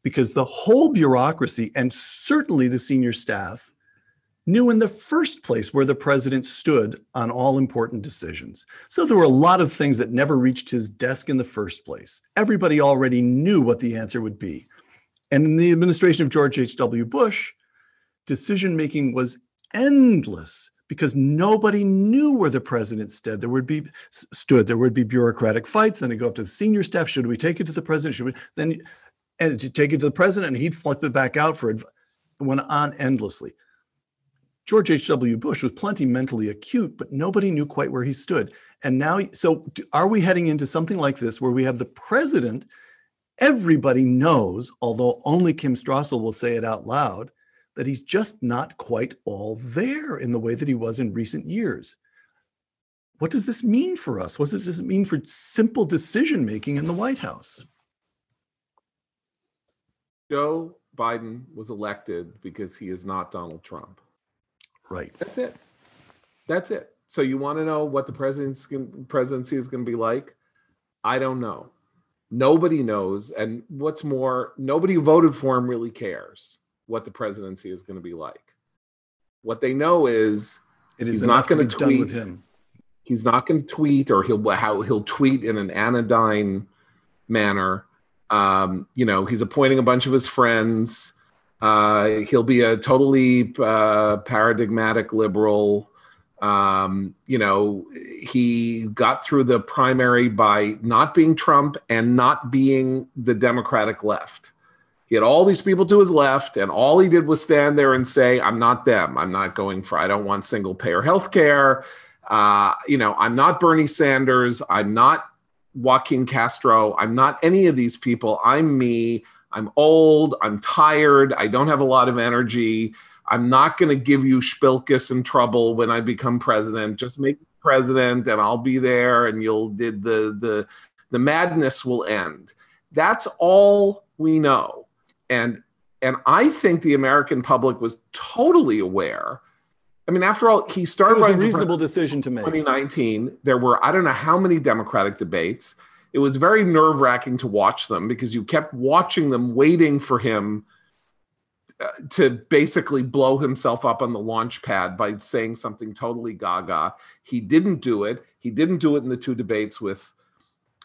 [SPEAKER 1] because the whole bureaucracy and certainly the senior staff knew in the first place where the president stood on all important decisions. So there were a lot of things that never reached his desk in the first place. Everybody already knew what the answer would be. And in the administration of George H.W. Bush, decision making was endless because nobody knew where the president stood. There would be stood. There would be bureaucratic fights. Then it go up to the senior staff. Should we take it to the president? Should we? Then and to take it to the president, and he'd flip it back out for it. Went on endlessly. George H.W. Bush was plenty mentally acute, but nobody knew quite where he stood. And now, so are we heading into something like this where we have the president? Everybody knows, although only Kim Strassel will say it out loud, that he's just not quite all there in the way that he was in recent years. What does this mean for us? What does it mean for simple decision making in the White House?
[SPEAKER 2] Joe Biden was elected because he is not Donald Trump.
[SPEAKER 1] Right.
[SPEAKER 2] That's it. That's it. So you want to know what the president's presidency is going to be like? I don't know. Nobody knows, and what's more, nobody who voted for him really cares what the presidency is going to be like. What they know is
[SPEAKER 1] it is he's not going to tweet. With him.
[SPEAKER 2] He's not going to tweet, or he'll how he'll tweet in an anodyne manner. Um, you know, he's appointing a bunch of his friends. Uh, he'll be a totally uh, paradigmatic liberal. Um, you know, he got through the primary by not being Trump and not being the Democratic left. He had all these people to his left, and all he did was stand there and say, I'm not them. I'm not going for, I don't want single payer health care. Uh, you know, I'm not Bernie Sanders. I'm not Joaquin Castro. I'm not any of these people. I'm me. I'm old. I'm tired. I don't have a lot of energy. I'm not going to give you Spilkis and trouble when I become president. Just make me president, and I'll be there, and you'll did the the the madness will end. That's all we know, and and I think the American public was totally aware. I mean, after all, he started.
[SPEAKER 1] It was a reasonable decision to make.
[SPEAKER 2] 2019, there were I don't know how many Democratic debates. It was very nerve wracking to watch them because you kept watching them, waiting for him uh, to basically blow himself up on the launch pad by saying something totally gaga. He didn't do it. He didn't do it in the two debates with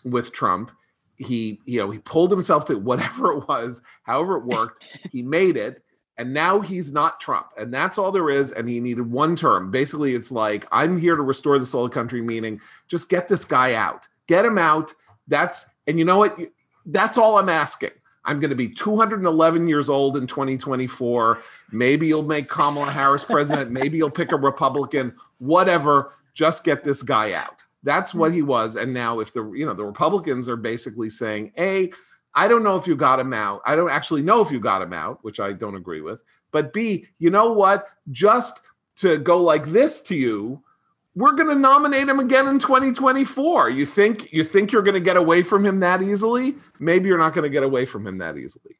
[SPEAKER 2] with Trump. He, you know, he pulled himself to whatever it was, however it worked. he made it, and now he's not Trump, and that's all there is. And he needed one term. Basically, it's like I'm here to restore the soul of country. Meaning, just get this guy out, get him out. That's and you know what? That's all I'm asking. I'm going to be 211 years old in 2024. Maybe you'll make Kamala Harris president. Maybe you'll pick a Republican. Whatever. Just get this guy out. That's what he was. And now, if the you know the Republicans are basically saying, "A, I don't know if you got him out. I don't actually know if you got him out," which I don't agree with. But B, you know what? Just to go like this to you we're going to nominate him again in 2024. You think you think you're going to get away from him that easily? Maybe you're not going to get away from him that easily.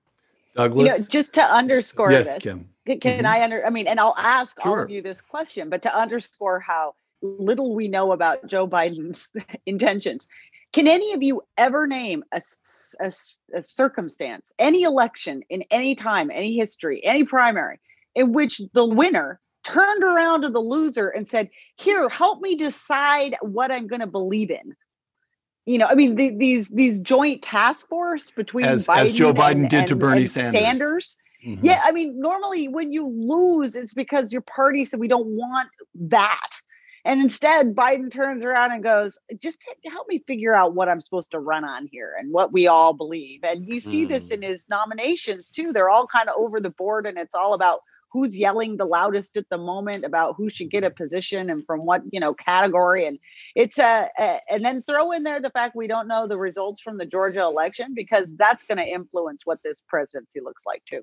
[SPEAKER 1] Douglas,
[SPEAKER 3] you know, just to underscore
[SPEAKER 1] yes,
[SPEAKER 3] this,
[SPEAKER 1] Kim.
[SPEAKER 3] Can mm-hmm. I under? I mean, and I'll ask sure. all of you this question, but to underscore how little we know about Joe Biden's intentions, can any of you ever name a, a, a circumstance, any election in any time, any history, any primary, in which the winner turned around to the loser and said, "Here, help me decide what I'm going to believe in." You know, I mean, the, these these joint task force between
[SPEAKER 1] as,
[SPEAKER 3] Biden
[SPEAKER 1] as Joe Biden
[SPEAKER 3] and,
[SPEAKER 1] did
[SPEAKER 3] and,
[SPEAKER 1] to Bernie Sanders.
[SPEAKER 3] Sanders. Mm-hmm. Yeah, I mean, normally when you lose, it's because your party said we don't want that. And instead, Biden turns around and goes, just help me figure out what I'm supposed to run on here and what we all believe. And you see mm. this in his nominations too. They're all kind of over the board and it's all about who's yelling the loudest at the moment about who should get a position and from what you know category and it's a, a and then throw in there the fact we don't know the results from the georgia election because that's going to influence what this presidency looks like too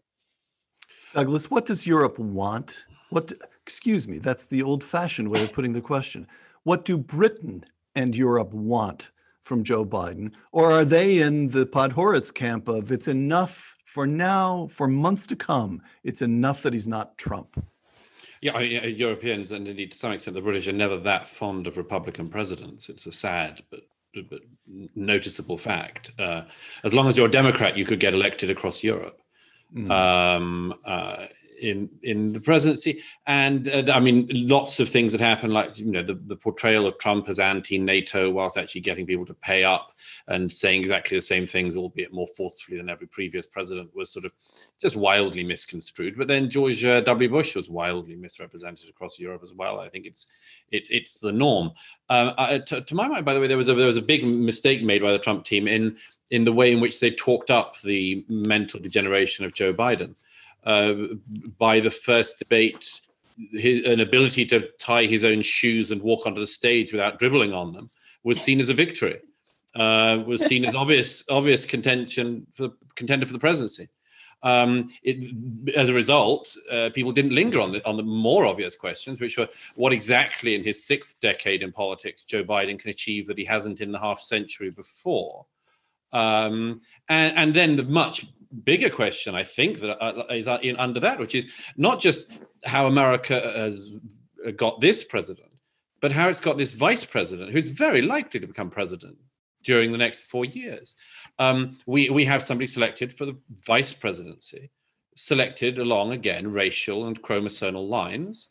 [SPEAKER 1] douglas what does europe want what excuse me that's the old fashioned way of putting the question what do britain and europe want from joe biden or are they in the podhoretz camp of it's enough for now, for months to come, it's enough that he's not Trump.
[SPEAKER 4] Yeah, I mean, uh, Europeans and indeed to some extent the British are never that fond of Republican presidents. It's a sad but but noticeable fact. Uh, as long as you're a Democrat, you could get elected across Europe. Mm. Um, uh, in in the presidency. And uh, i mean lots of things that happen like you know the, the portrayal of trump as anti-nato whilst actually getting people to pay up and saying exactly the same things albeit more forcefully than every previous president was sort of just wildly misconstrued. But then george uh, w. Bush was wildly misrepresented across europe as well. I think it's it, it's the norm. Uh, uh to, to my mind by the way there was a there was a big mistake made by the trump team in in the way in which they talked up the mental degeneration of joe biden uh, by the first debate, his, an ability to tie his own shoes and walk onto the stage without dribbling on them was seen as a victory. Uh, was seen as obvious obvious contention for contender for the presidency. Um, it, as a result, uh, people didn't linger on the on the more obvious questions, which were what exactly in his sixth decade in politics Joe Biden can achieve that he hasn't in the half century before. Um, and, and, then the much bigger question, I think, that uh, is uh, under that, which is not just how America has got this president, but how it's got this vice president who's very likely to become president during the next four years. Um, we we have somebody selected for the vice presidency, selected along again racial and chromosomal lines,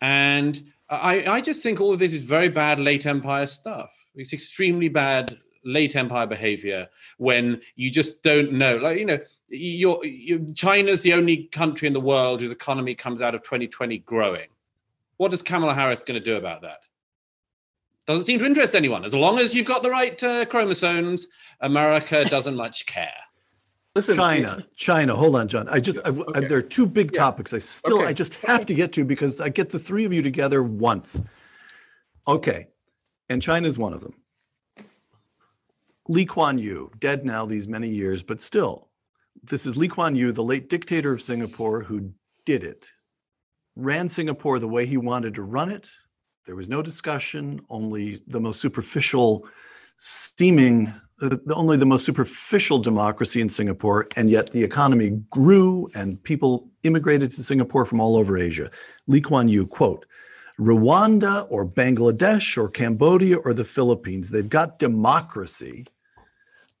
[SPEAKER 4] and I I just think all of this is very bad late empire stuff. It's extremely bad late empire behavior when you just don't know like you know you're, you're, china's the only country in the world whose economy comes out of 2020 growing what is kamala harris going to do about that doesn't seem to interest anyone as long as you've got the right uh, chromosomes america doesn't much care
[SPEAKER 1] Listen, China, China. Hold on, John. I just I, okay. I, there are two big yeah. topics. I still okay. I just have to get to because I get the three of you together once. Okay, and China is one of them. Lee Kuan Yew, dead now these many years, but still, this is Lee Kuan Yew, the late dictator of Singapore, who did it, ran Singapore the way he wanted to run it. There was no discussion, only the most superficial seeming, uh, only the most superficial democracy in Singapore, and yet the economy grew and people immigrated to Singapore from all over Asia. Lee Kuan Yew, quote, Rwanda or Bangladesh or Cambodia or the Philippines, they've got democracy,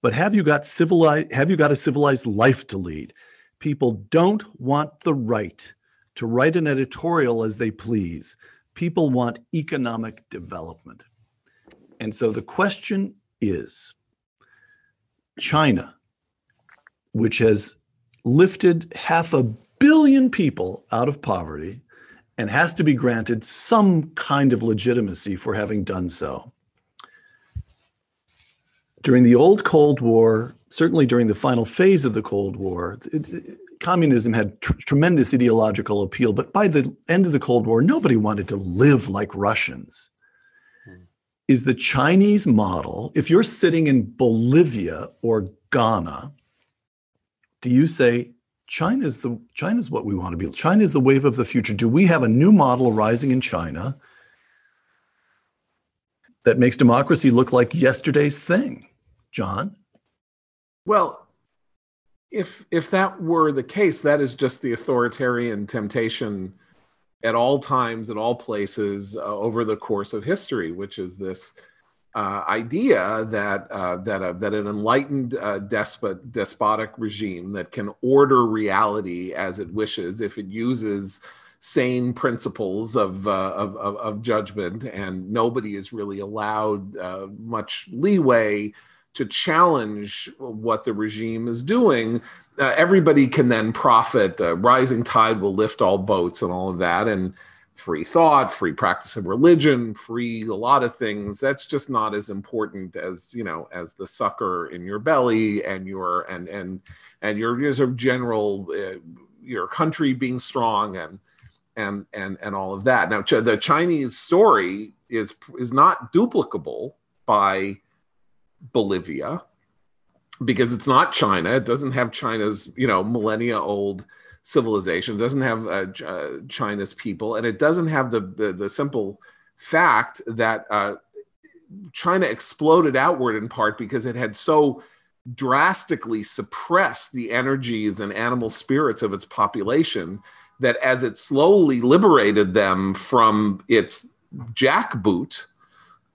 [SPEAKER 1] but have you got civilized have you got a civilized life to lead? People don't want the right to write an editorial as they please. People want economic development. And so the question is China, which has lifted half a billion people out of poverty, and has to be granted some kind of legitimacy for having done so. During the old Cold War, certainly during the final phase of the Cold War, it, it, communism had tr- tremendous ideological appeal, but by the end of the Cold War, nobody wanted to live like Russians. Hmm. Is the Chinese model, if you're sitting in Bolivia or Ghana, do you say, China is the China is what we want to be. China is the wave of the future. Do we have a new model arising in China that makes democracy look like yesterday's thing, John?
[SPEAKER 2] Well, if if that were the case, that is just the authoritarian temptation at all times, at all places, uh, over the course of history, which is this uh, idea that uh, that a, that an enlightened uh, despot despotic regime that can order reality as it wishes if it uses sane principles of, uh, of, of, of, judgment and nobody is really allowed uh, much leeway to challenge what the regime is doing uh, everybody can then profit. The rising tide will lift all boats and all of that and free thought, free practice of religion, free a lot of things. That's just not as important as you know as the sucker in your belly and your and and and your, your sort of general uh, your country being strong and and and and all of that. Now the Chinese story is is not duplicable by Bolivia because it's not China. It doesn't have China's you know millennia old civilization, doesn't have uh, uh, China's people, and it doesn't have the, the, the simple fact that uh, China exploded outward in part because it had so drastically suppressed the energies and animal spirits of its population that as it slowly liberated them from its jackboot,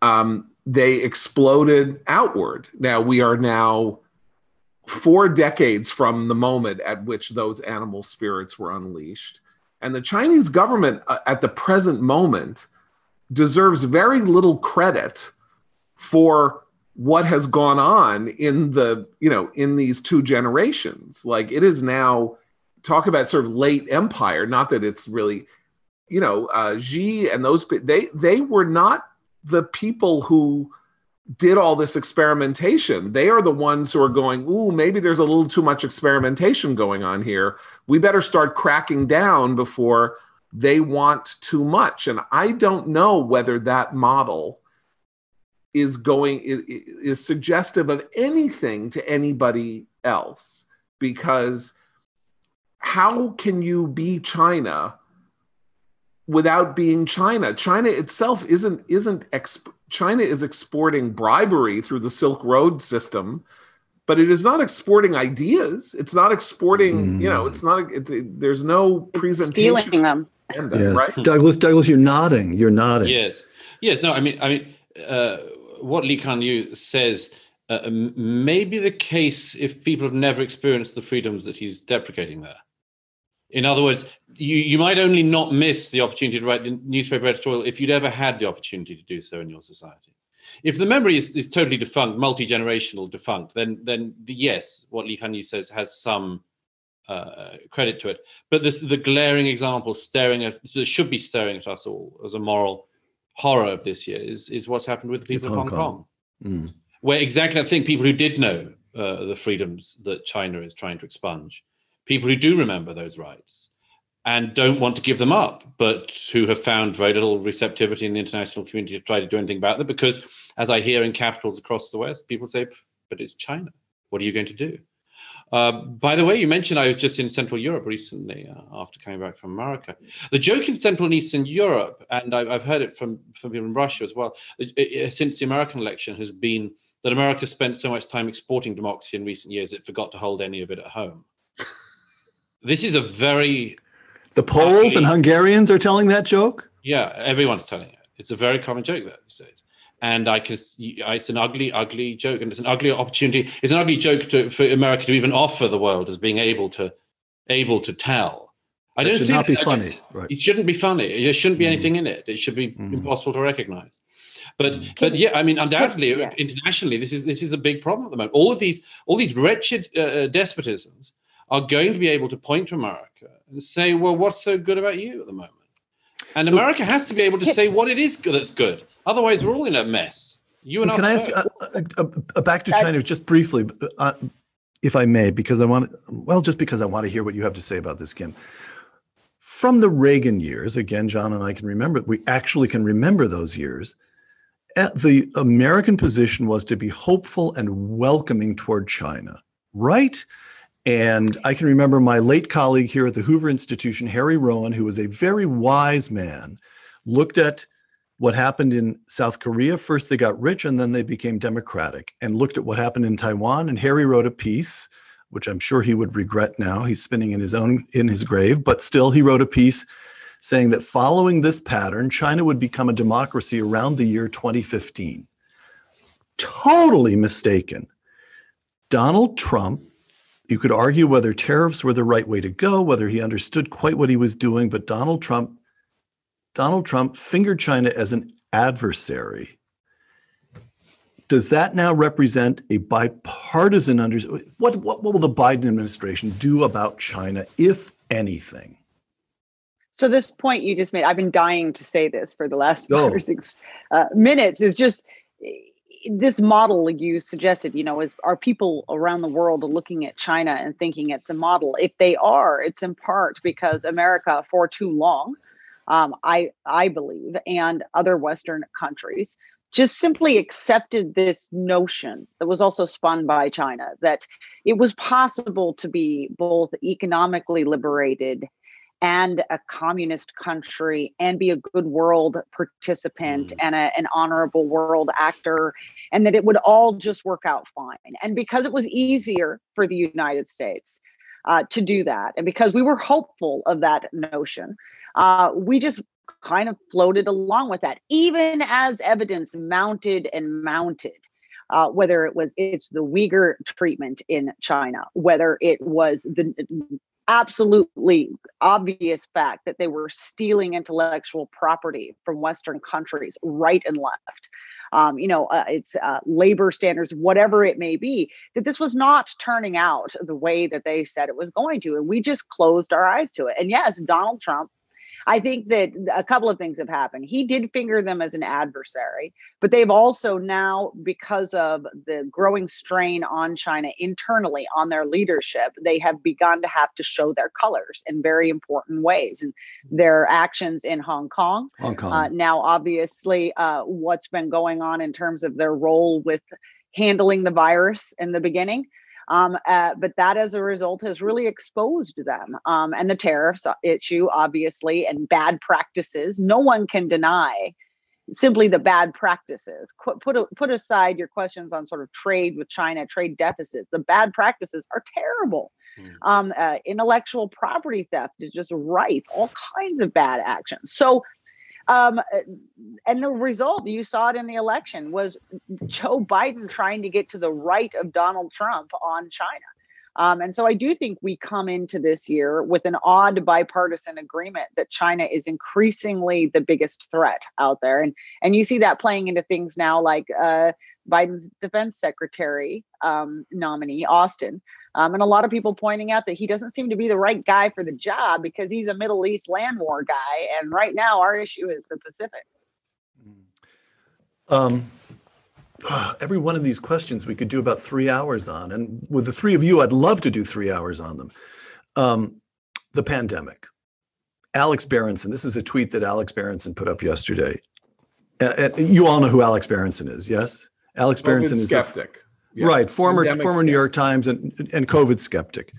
[SPEAKER 2] um, they exploded outward. Now we are now four decades from the moment at which those animal spirits were unleashed. And the Chinese government uh, at the present moment deserves very little credit for what has gone on in the, you know, in these two generations. Like it is now talk about sort of late empire, not that it's really, you know, uh, Xi and those they they were not the people who did all this experimentation. They are the ones who are going, ooh, maybe there's a little too much experimentation going on here. We better start cracking down before they want too much. And I don't know whether that model is going is, suggestive of anything to anybody else because how can you be China without being China? China itself isn't isn't exp- China is exporting bribery through the Silk Road system, but it is not exporting ideas. It's not exporting, mm. you know, it's not. It's, it, there's no presentation.
[SPEAKER 3] Stealing them.
[SPEAKER 2] Agenda,
[SPEAKER 1] yes.
[SPEAKER 2] right?
[SPEAKER 1] Douglas, Douglas, you're nodding. You're nodding.
[SPEAKER 4] Yes, yes. No, I mean, I mean, uh, what Lee Kuan Yew says uh, may be the case if people have never experienced the freedoms that he's deprecating there. In other words, you, you might only not miss the opportunity to write the newspaper editorial if you'd ever had the opportunity to do so in your society. If the memory is, is totally defunct, multi-generational defunct, then then the, yes, what Lee Kuan Yew says has some uh, credit to it. But this the glaring example staring at so should be staring at us all as a moral horror of this year is is what's happened with the people of Hong Kong, Kong. Mm. where exactly I think people who did know uh, the freedoms that China is trying to expunge people who do remember those rights and don't want to give them up, but who have found very little receptivity in the international community to try to do anything about them. Because, as I hear in capitals across the West, people say, but it's China. What are you going to do? Uh, by the way, you mentioned I was just in Central Europe recently uh, after coming back from America. The joke in Central and Eastern Europe, and I, have heard it from, from people in Russia as well, it, it, since the American election, has been that America spent so much time exporting democracy in recent years it forgot to hold any of it at home. This is a very
[SPEAKER 1] the Poles and Hungarians are telling that joke.
[SPEAKER 4] Yeah, everyone's telling it. It's a very common joke these days, and I can. It's an ugly, ugly joke, and it's an ugly opportunity. It's an ugly joke to, for America to even offer the world as being able to, able to tell.
[SPEAKER 1] I don't should see not be funny. Right.
[SPEAKER 4] It shouldn't be funny. There shouldn't be mm. anything in it. It should be mm. impossible to recognize. But mm. but yeah, I mean, undoubtedly, yeah. internationally, this is this is a big problem at the moment. All of these all these wretched uh, uh despotisms are going to be able to point to America and say, well, what's so good about you at the moment? And so, America has to be able to say what it is that's good. Otherwise, we're all in a mess. You and
[SPEAKER 1] can I ask uh, uh, uh, back to China just briefly, uh, if I may, because I want well, just because I want to hear what you have to say about this, Kim. From the Reagan years, again, John and I can remember. We actually can remember those years. The American position was to be hopeful and welcoming toward China, right? And I can remember my late colleague here at the Hoover Institution, Harry Rowen, who was a very wise man, looked at what happened in South Korea. First, they got rich and then they became democratic, and looked at what happened in Taiwan. And Harry wrote a piece, which I'm sure he would regret now. He's spinning in his own in his grave, but still, he wrote a piece saying that following this pattern, China would become a democracy around the year 2015. Totally mistaken. Donald Trump you could argue whether tariffs were the right way to go, whether he understood quite what he was doing, but Donald Trump Donald Trump fingered China as an adversary. Does that now represent a bipartisan understanding? What, what, what will the Biden administration do about China, if anything?
[SPEAKER 3] So this point you just made, I've been dying to say this for the last five or six uh, minutes, is just this model you suggested, you know, is are people around the world looking at China and thinking it's a model? If they are, it's in part because America, for too long, um, I I believe, and other Western countries just simply accepted this notion that was also spun by China that it was possible to be both economically liberated and a communist country and be a good world participant mm. and a, an honorable world actor and that it would all just work out fine and because it was easier for the united states uh, to do that and because we were hopeful of that notion uh, we just kind of floated along with that even as evidence mounted and mounted uh, whether it was it's the Uyghur treatment in China, whether it was the absolutely obvious fact that they were stealing intellectual property from Western countries, right and left. Um, you know, uh, it's uh, labor standards, whatever it may be, that this was not turning out the way that they said it was going to. And we just closed our eyes to it. And yes, Donald Trump I think that a couple of things have happened. He did finger them as an adversary, but they've also now, because of the growing strain on China internally on their leadership, they have begun to have to show their colors in very important ways. And their actions in Hong Kong,
[SPEAKER 1] Hong Kong.
[SPEAKER 3] uh, now obviously uh, what's been going on in terms of their role with handling the virus in the beginning. Um, uh, but that as a result has really exposed them. Um, and the tariffs issue, obviously, and bad practices. No one can deny simply the bad practices. Qu- Put, a- put aside your questions on sort of trade with China, trade deficits. The bad practices are terrible.
[SPEAKER 4] Mm.
[SPEAKER 3] Um, uh, intellectual property theft is just rife, all kinds of bad actions. So, um, and the result, you saw it in the election, was Joe Biden trying to get to the right of Donald Trump on China. Um, and so I do think we come into this year with an odd bipartisan agreement that China is increasingly the biggest threat out there. And and you see that playing into things now like uh, Biden's defense secretary um, nominee, Austin. Um, and a lot of people pointing out that he doesn't seem to be the right guy for the job because he's a Middle East land war guy. And right now, our issue is the Pacific.
[SPEAKER 1] Um, every one of these questions we could do about three hours on. And with the three of you, I'd love to do three hours on them. Um, the pandemic. Alex Berenson, this is a tweet that Alex Berenson put up yesterday. Uh, you all know who Alex Berenson is, yes? Alex Berenson is the-
[SPEAKER 2] skeptic. Yeah.
[SPEAKER 1] right, former
[SPEAKER 2] Pandemic
[SPEAKER 1] former New York Times and, and COVID skeptic.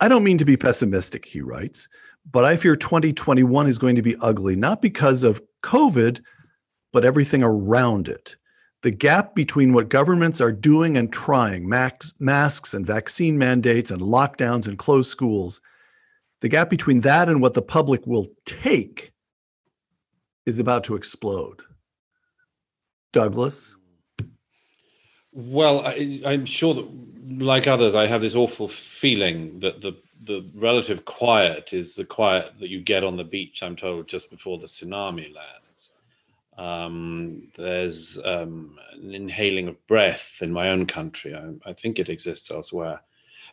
[SPEAKER 1] I don't mean to be pessimistic, he writes, but I fear 2021 is going to be ugly, not because of COVID, but everything around it. The gap between what governments are doing and trying, max, masks and vaccine mandates and lockdowns and closed schools, the gap between that and what the public will take is about to explode. Douglas?
[SPEAKER 4] Well, I, I'm sure that, like others, I have this awful feeling that the the relative quiet is the quiet that you get on the beach. I'm told just before the tsunami lands. Um, there's um, an inhaling of breath in my own country. I, I think it exists elsewhere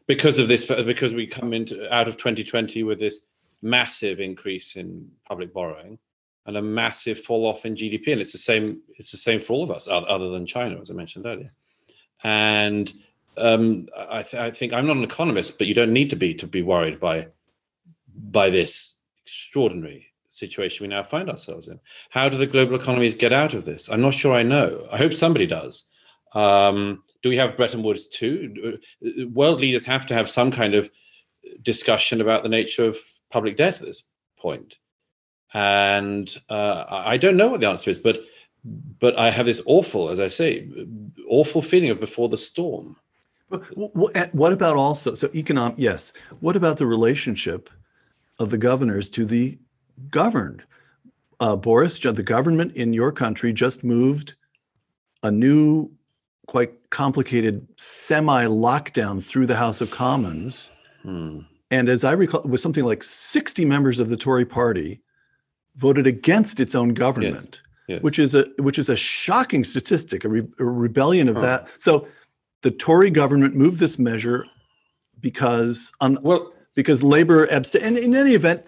[SPEAKER 4] because of this. Because we come into out of 2020 with this massive increase in public borrowing and a massive fall off in GDP, and it's the same. It's the same for all of us, other than China, as I mentioned earlier and um, I, th- I, think I'm not an economist, but you don't need to be to be worried by by this extraordinary situation we now find ourselves in. How do the global economies get out of this? I'm not sure I know. I hope somebody does. Um, do we have Bretton Woods two? World leaders have to have some kind of discussion about the nature of public debt at this point. And uh, I don't know what the answer is, but but I have this awful, as I say, awful feeling of before the storm.
[SPEAKER 1] What, what about also so economic? Yes. What about the relationship of the governors to the governed? Uh, Boris, the government in your country just moved a new, quite complicated semi-lockdown through the House of Commons,
[SPEAKER 4] Hmm.
[SPEAKER 1] and as I recall, it was something like sixty members of the Tory Party voted against its own government
[SPEAKER 4] Yes.
[SPEAKER 1] Which is a which is a shocking statistic, a, re, a rebellion of that. So, the Tory government moved this measure because on
[SPEAKER 4] Well,
[SPEAKER 1] because labor abstain. And in any event,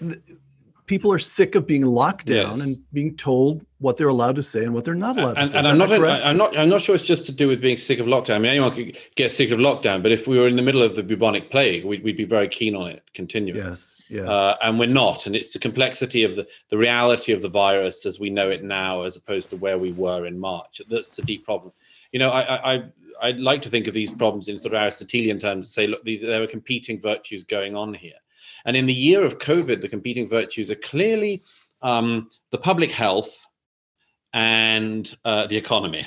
[SPEAKER 1] people are sick of being locked down
[SPEAKER 4] Yes.
[SPEAKER 1] and being told what they're allowed to say and what they're not allowed to
[SPEAKER 4] and,
[SPEAKER 1] say.
[SPEAKER 4] and I'm not? I'm not, I'm not sure it's just to do with being sick of lockdown. I mean, anyone could get sick of lockdown, but if we were in the middle of the bubonic plague, we'd, we'd be very keen on it continuing.
[SPEAKER 1] yes, yes.
[SPEAKER 4] Uh, and we're not. And it's the complexity of the, the reality of the virus as we know it now, as opposed to where we were in March. That's the deep problem. You know, I, I, I I'd like to think of these problems in sort of Aristotelian terms. Say, look, the, there are competing virtues going on here. And in the year of COVID, the competing virtues are clearly um, the public health and uh, the economy.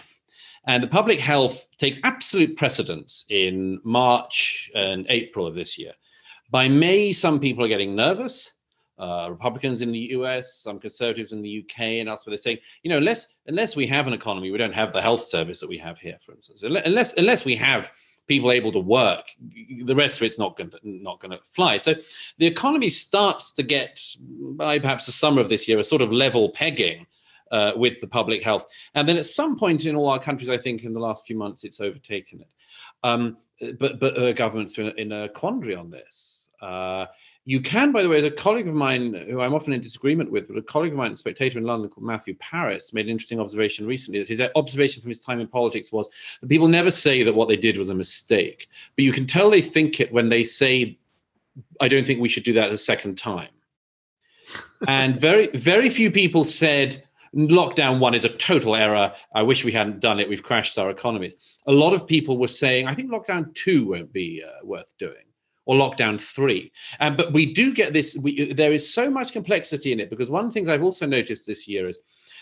[SPEAKER 4] And the public health takes absolute precedence in March and April of this year. By May, some people are getting nervous. Uh, Republicans in the US, some conservatives in the UK, and elsewhere, they're saying, you know, unless unless we have an economy, we don't have the health service that we have here, for instance. Unless unless we have people able to work, the rest of it's not going to not going to fly. So the economy starts to get by perhaps the summer of this year a sort of level pegging uh, with the public health, and then at some point in all our countries, I think in the last few months, it's overtaken it. Um, but but uh, governments are in, in a quandary on this. Uh, you can, by the way, a colleague of mine who I'm often in disagreement with, but a colleague of mine, a spectator in London called Matthew Parris, made an interesting observation recently that his observation from his time in politics was that people never say that what they did was a mistake, but you can tell they think it when they say, I don't think we should do that a second time. and very, very few people said, lockdown one is a total error. I wish we hadn't done it. We've crashed our economies. A lot of people were saying, I think lockdown two won't be uh, worth doing or lockdown three. Um, but we do get this, we, there is so much complexity in it because one of the things I've also noticed this year is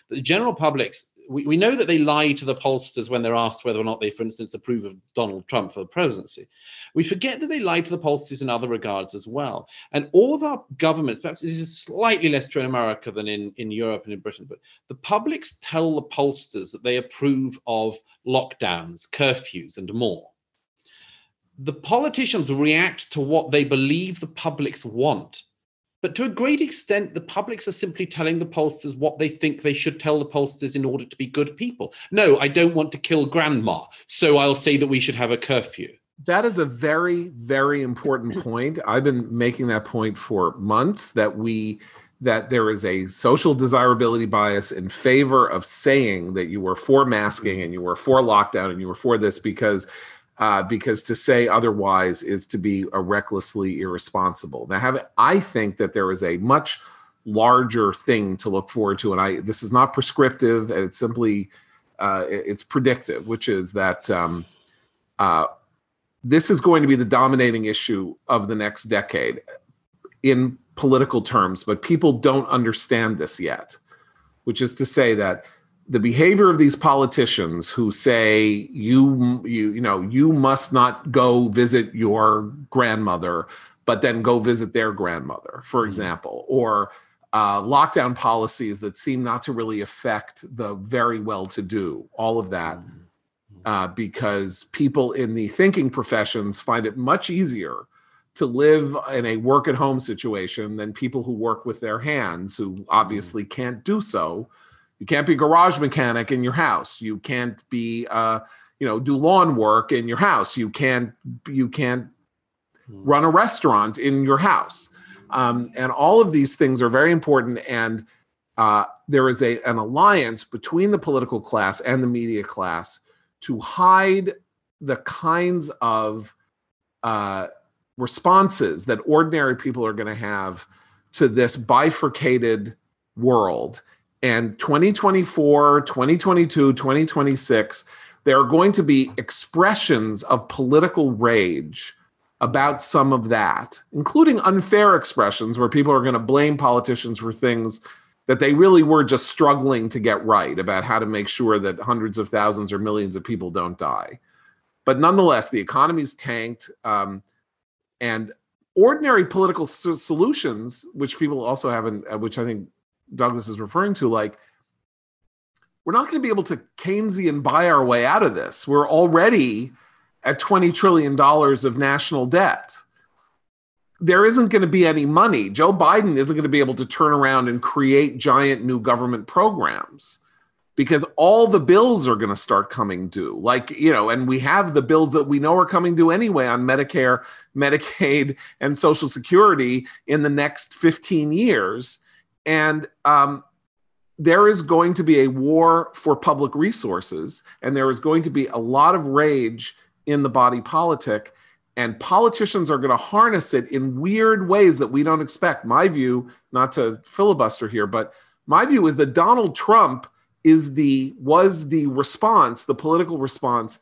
[SPEAKER 4] that the general public's, we, we know that they lie to the pollsters when they're asked whether or not they, for instance, approve of Donald Trump for the presidency. We forget that they lie to the pollsters in other regards as well. And all of our governments, perhaps this is slightly less true in America than in, in Europe and in Britain, but the publics tell the pollsters that they approve of lockdowns, curfews, and more the politicians react to what they believe the publics want. But to a great extent, the publics are simply telling the pollsters what they think they should tell the pollsters in order to be good people. No, I don't want to kill grandma, so I'll say that we should have a curfew.
[SPEAKER 2] That is a very, very important point. I've been making that point for months that we that there is a social desirability bias in favor of saying that you were for masking and you were for lockdown and you were for this because uh, because to say otherwise is to be a recklessly irresponsible. Now, have I think that there is a much larger thing to look forward to, and I this is not prescriptive. It's simply uh, it's predictive, which is that um, uh, this is going to be the dominating issue of the next decade in political terms, but people don't understand this yet. Which is to say that the behavior of these politicians who say you you you know you must not go visit your grandmother but then go visit their grandmother for mm-hmm. example or uh, lockdown policies that seem not to really affect the very well to do all of that mm-hmm. uh, because people in the thinking professions find it much easier to live in a work at home situation than people who work with their hands who obviously can't do so you can't be a garage mechanic in your house. You can't be, uh, you know, do lawn work in your house. You can't, you can't hmm. run a restaurant in your house. Um, and all of these things are very important. And uh, there is a an alliance between the political class and the media class to hide the kinds of uh, responses that ordinary people are going to have to this bifurcated world and 2024, 2022, 2026, there are going to be expressions of political rage about some of that, including unfair expressions where people are going to blame politicians for things that they really were just struggling to get right about how to make sure that hundreds of thousands or millions of people don't die. But nonetheless, the economy's tanked. Um, and ordinary political so- solutions, which people also haven't, uh, which I think Douglas is referring to, like we're not going to be able to Keynesian buy our way out of this. We're already at $20 trillion of national debt. There isn't going to be any money. Joe Biden isn't going to be able to turn around and create giant new government programs because all the bills are going to start coming due. Like, you know, and we have the bills that we know are coming due anyway on Medicare, Medicaid, and Social Security in the next 15 years. And um, there is going to be a war for public resources, and there is going to be a lot of rage in the body politic. And politicians are going to harness it in weird ways that we don't expect. My view, not to filibuster here, but my view is that Donald Trump is the was the response, the political response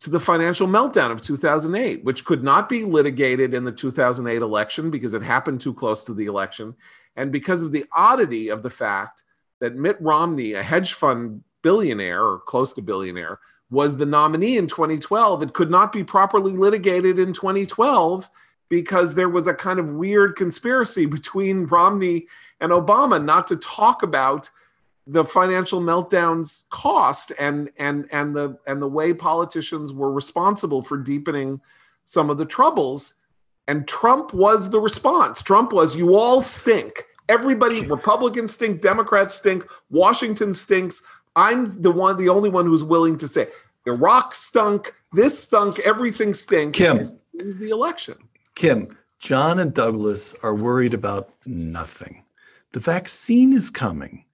[SPEAKER 2] to the financial meltdown of 2008, which could not be litigated in the 2008 election because it happened too close to the election. And because of the oddity of the fact that Mitt Romney, a hedge fund billionaire or close to billionaire, was the nominee in 2012, it could not be properly litigated in 2012 because there was a kind of weird conspiracy between Romney and Obama not to talk about the financial meltdown's cost and and and the and the way politicians were responsible for deepening some of the troubles and Trump was the response. Trump was, you all stink. Everybody, Republicans stink, Democrats stink, Washington stinks. I'm the one, the only one who's willing to say Iraq stunk, this stunk, everything stinks.
[SPEAKER 1] Kim
[SPEAKER 2] is the election.
[SPEAKER 1] Kim, John and Douglas are worried about nothing. The vaccine is coming.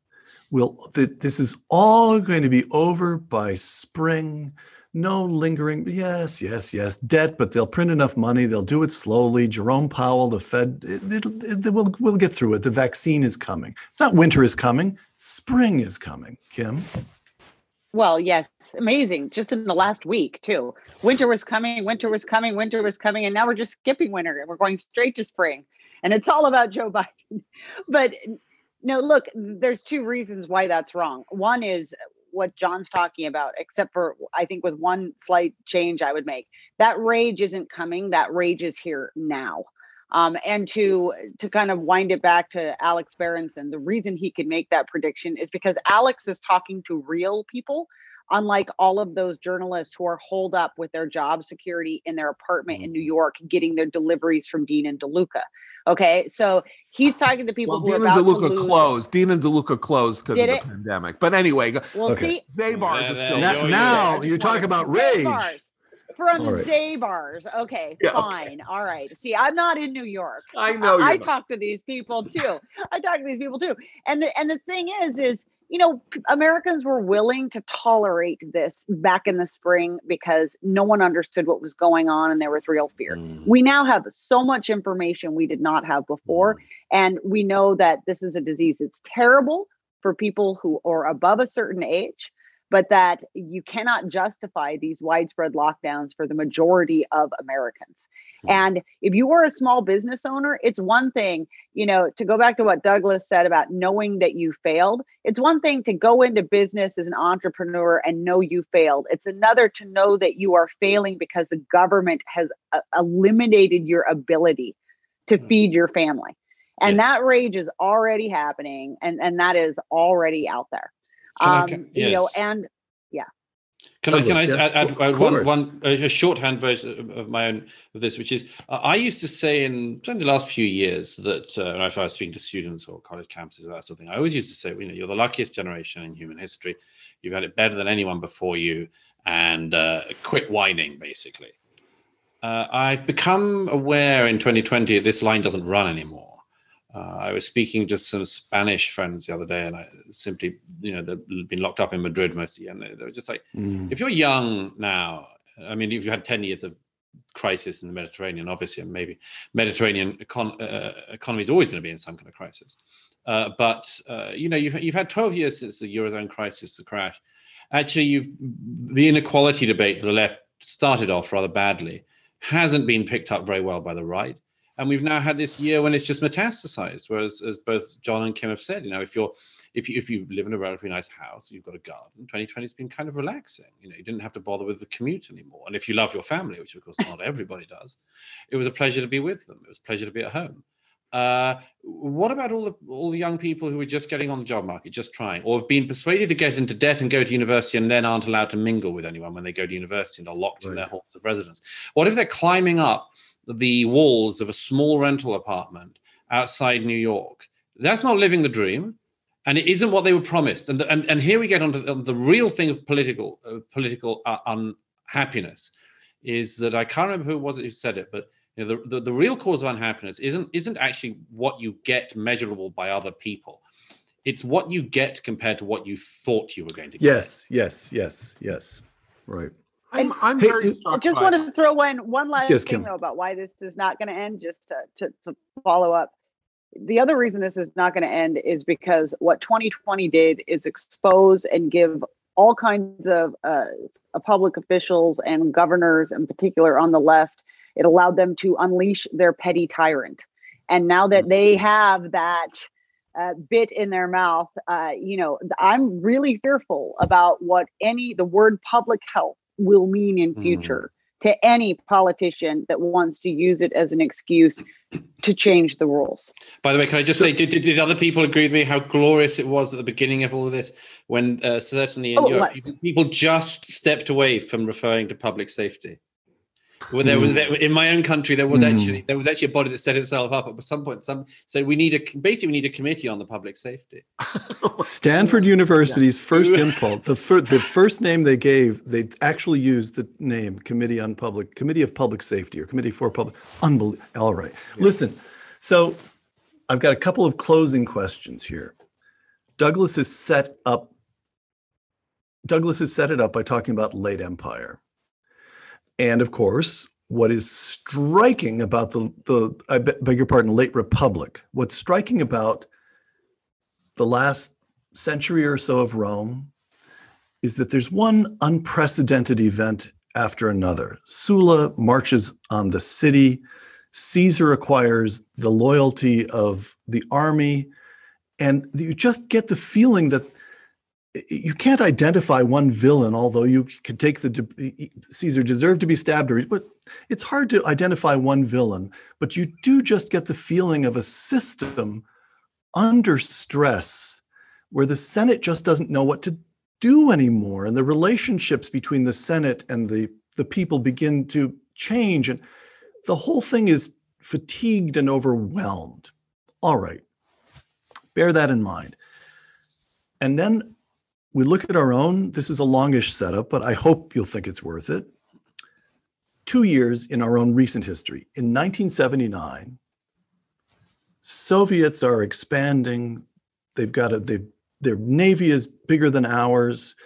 [SPEAKER 1] We'll, th- this is all going to be over by spring. No lingering. Yes, yes, yes. Debt, but they'll print enough money. They'll do it slowly. Jerome Powell, the Fed, it, it, it, we'll, we'll get through it. The vaccine is coming. It's not winter is coming. Spring is coming. Kim.
[SPEAKER 3] Well, yes, amazing. Just in the last week, too. Winter was coming, winter was coming, winter was coming, and now we're just skipping winter and we're going straight to spring. And it's all about Joe Biden. But no, look, there's two reasons why that's wrong. One is what John's talking about, except for I think with one slight change I would make. That rage isn't coming, that rage is here now. Um, and to to kind of wind it back to Alex Berenson, the reason he could make that prediction is because Alex is talking to real people, unlike all of those journalists who are holed up with their job security in their apartment mm-hmm. in New York, getting their deliveries from Dean and DeLuca. Okay, so he's talking to people.
[SPEAKER 2] Well, Dean and DeLuca closed. Dean and DeLuca closed because of the it? pandemic. But anyway,
[SPEAKER 3] well, okay.
[SPEAKER 2] see, Zabar's yeah, is still
[SPEAKER 1] now. now you're talking about rage. Bars
[SPEAKER 3] from right. Zabar's. Okay, yeah, fine. Okay. All right. See, I'm not in New York.
[SPEAKER 2] I know. I,
[SPEAKER 3] I talk to these people too. I talk to these people too. And the and the thing is, is you know, Americans were willing to tolerate this back in the spring because no one understood what was going on and there was real fear. Mm. We now have so much information we did not have before. Mm. And we know that this is a disease that's terrible for people who are above a certain age but that you cannot justify these widespread lockdowns for the majority of Americans. Hmm. And if you are a small business owner, it's one thing, you know, to go back to what Douglas said about knowing that you failed. It's one thing to go into business as an entrepreneur and know you failed. It's another to know that you are failing because the government has uh, eliminated your ability to hmm. feed your family. And yeah. that rage is already happening and, and that is already out there. Can um, I, can, yes. You know, and yeah.
[SPEAKER 4] Can I can I yes, add, add, add one one a shorthand version of my own of this, which is uh, I used to say in, in the last few years that uh, if I was speaking to students or college campuses or that sort of thing, I always used to say, you know, you're the luckiest generation in human history. You've had it better than anyone before you, and uh, quit whining, basically. Uh, I've become aware in 2020 this line doesn't run anymore. Uh, I was speaking to some Spanish friends the other day, and I simply, you know, they've been locked up in Madrid most of the year, and they, they were just like, mm. if you're young now, I mean, if you had 10 years of crisis in the Mediterranean, obviously, and maybe Mediterranean econ- uh, economy is always going to be in some kind of crisis. Uh, but uh, you know, you've you've had 12 years since the eurozone crisis, the crash. Actually, you've the inequality debate the left started off rather badly, hasn't been picked up very well by the right and we've now had this year when it's just metastasized whereas as both john and kim have said you know if you're if you if you live in a relatively nice house you've got a garden 2020 has been kind of relaxing you know you didn't have to bother with the commute anymore and if you love your family which of course not everybody does it was a pleasure to be with them it was a pleasure to be at home uh, what about all the all the young people who are just getting on the job market, just trying, or have been persuaded to get into debt and go to university, and then aren't allowed to mingle with anyone when they go to university and they're locked right. in their halls of residence? What if they're climbing up the walls of a small rental apartment outside New York. That's not living the dream, and it isn't what they were promised. And and, and here we get onto the, the real thing of political uh, political uh, unhappiness is that I can't remember who was it who said it, but you know, the, the, the real cause of unhappiness isn't isn't actually what you get measurable by other people. It's what you get compared to what you thought you were going to get.
[SPEAKER 1] Yes, yes, yes, yes. Right.
[SPEAKER 2] I'm, I'm hey, very
[SPEAKER 3] I just want to throw in one last yes, thing though about why this is not going to end. Just to, to, to follow up, the other reason this is not going to end is because what 2020 did is expose and give all kinds of uh, public officials and governors, in particular on the left, it allowed them to unleash their petty tyrant. And now that they have that uh, bit in their mouth, uh, you know, I'm really fearful about what any the word public health will mean in mm-hmm. future mm. to any politician that wants to use it as an excuse to change the rules.
[SPEAKER 4] By the way, can I just say, did, did, other people agree with me how glorious it was at the beginning of all of this when uh, certainly in oh, Europe, people just stepped away from referring to public safety? Well, there was mm. there, in my own country there was mm. actually there was actually a body that set itself up at some point. Some said we need a basically we need a committee on the public safety.
[SPEAKER 1] Stanford University's first impulse, the, fir- the first name they gave, they actually used the name Committee on Public Committee of Public Safety or Committee for Public. Unbelievable. All right, listen. So, I've got a couple of closing questions here. Douglas has set up. Douglas has set it up by talking about late empire. And of course, what is striking about the, the I beg your pardon, late republic, what's striking about the last century or so of Rome is that there's one unprecedented event after another. Sulla marches on the city, Caesar acquires the loyalty of the army, and you just get the feeling that you can't identify one villain, although you could take the Caesar deserved to be stabbed, or but it's hard to identify one villain. But you do just get the feeling of a system under stress, where the Senate just doesn't know what to do anymore, and the relationships between the Senate and the the people begin to change, and the whole thing is fatigued and overwhelmed. All right, bear that in mind, and then we look at our own, this is a longish setup, but I hope you'll think it's worth it. Two years in our own recent history. In 1979, Soviets are expanding. They've got a, they their navy is bigger than ours.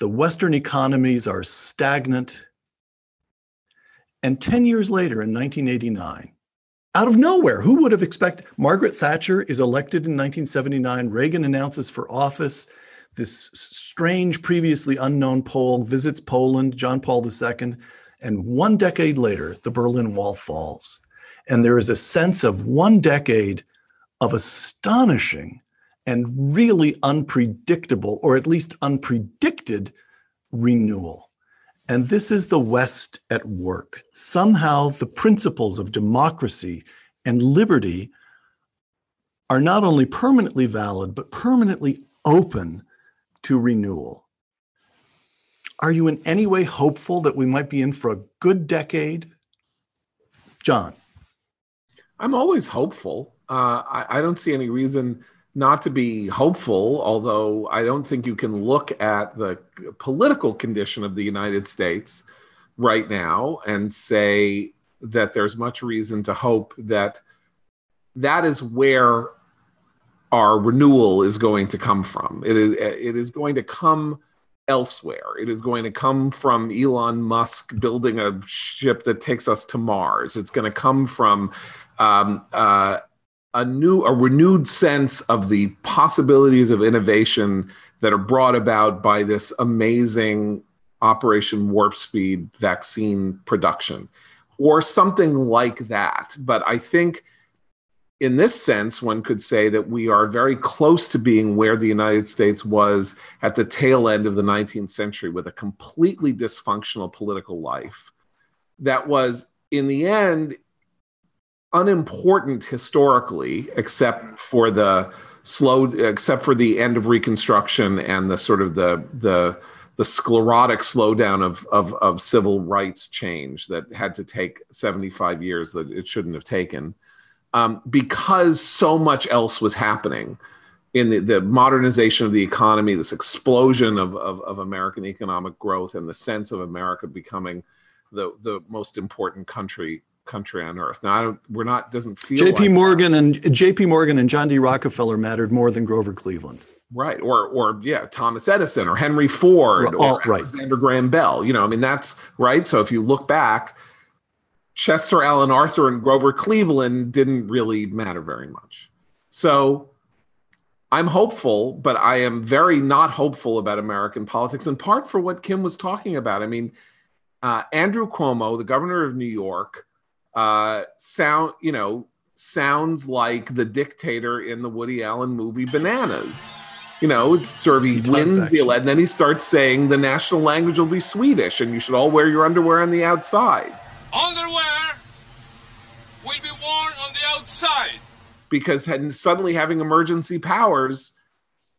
[SPEAKER 1] The Western economies are stagnant. And 10 years later, in 1989, out of nowhere, who would have expected? Margaret Thatcher is elected in 1979. Reagan announces for office this strange, previously unknown Pole visits Poland, John Paul II, and one decade later, the Berlin Wall falls. And there is a sense of one decade of astonishing and really unpredictable, or at least unpredicted, renewal. And this is the West at work. Somehow, the principles of democracy and liberty are not only permanently valid, but permanently open to renewal. Are you in any way hopeful that we might be in for a good decade? John.
[SPEAKER 2] I'm always hopeful. Uh, I, I don't see any reason not to be hopeful, although I don't think you can look at the political condition of the United States right now and say that there's much reason to hope that that is where our renewal is going to come from. It is it is going to come elsewhere. It is going to come from Elon Musk building a ship that takes us to Mars. It's going to come from um, uh, a new, a renewed sense of the possibilities of innovation that are brought about by this amazing Operation Warp Speed vaccine production, or something like that. But I think in this sense, one could say that we are very close to being where the United States was at the tail end of the 19th century with a completely dysfunctional political life that was, in the end, unimportant historically, except for the slow, except for the end of Reconstruction and the sort of the the the sclerotic slowdown of, of, of civil rights change that had to take 75 years that it shouldn't have taken um, because so much else was happening in the, the modernization of the economy, this explosion of, of, of, American economic growth, and the sense of America becoming the, the most important country country on earth. Now, I don't, we're not doesn't feel.
[SPEAKER 1] J.P.
[SPEAKER 2] Like
[SPEAKER 1] Morgan that. and J.P. Morgan and John D. Rockefeller mattered more than Grover Cleveland.
[SPEAKER 2] Right, or or yeah, Thomas Edison or Henry Ford or
[SPEAKER 1] right.
[SPEAKER 2] Alexander Graham Bell. You know, I mean that's right. So if you look back, Chester Alan Arthur and Grover Cleveland didn't really matter very much. So I'm hopeful, but I am very not hopeful about American politics, in part for what Kim was talking about. I mean, uh, Andrew Cuomo, the governor of New York, uh, sound you know sounds like the dictator in the Woody Allen movie Bananas. You know, it's sort of he, he wins the election, and then he starts saying the national language will be Swedish, and you should all wear your underwear on the outside.
[SPEAKER 8] Underwear will be worn on the outside.
[SPEAKER 2] Because suddenly having emergency powers,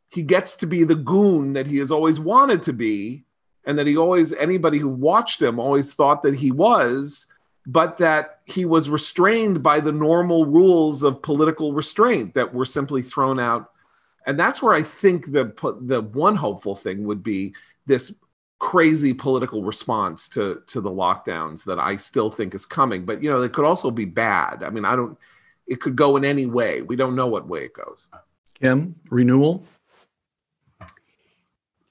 [SPEAKER 2] he gets to be the goon that he has always wanted to be and that he always anybody who watched him always thought that he was but that he was restrained by the normal rules of political restraint that were simply thrown out and that's where i think the the one hopeful thing would be this crazy political response to to the lockdowns that i still think is coming but you know it could also be bad i mean i don't it could go in any way we don't know what way it goes
[SPEAKER 1] kim renewal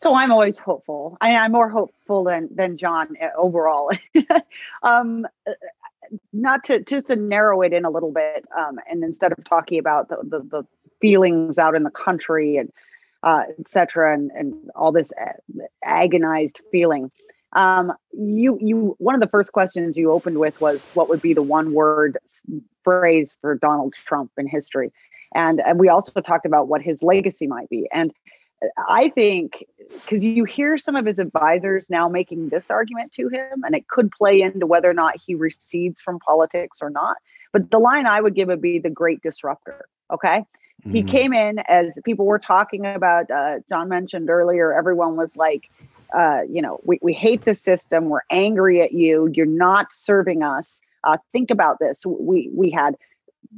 [SPEAKER 3] so I'm always hopeful. I, am more hopeful than than John uh, overall. um, not to just to narrow it in a little bit, um, and instead of talking about the, the, the feelings out in the country and uh, etc. and and all this agonized feeling. Um, you you one of the first questions you opened with was what would be the one word phrase for Donald Trump in history, and, and we also talked about what his legacy might be. And I think because you hear some of his advisors now making this argument to him, and it could play into whether or not he recedes from politics or not. But the line I would give would be the great disruptor. Okay. Mm-hmm. He came in as people were talking about, uh, John mentioned earlier, everyone was like, uh, you know, we, we hate the system. We're angry at you. You're not serving us. Uh, think about this. We we had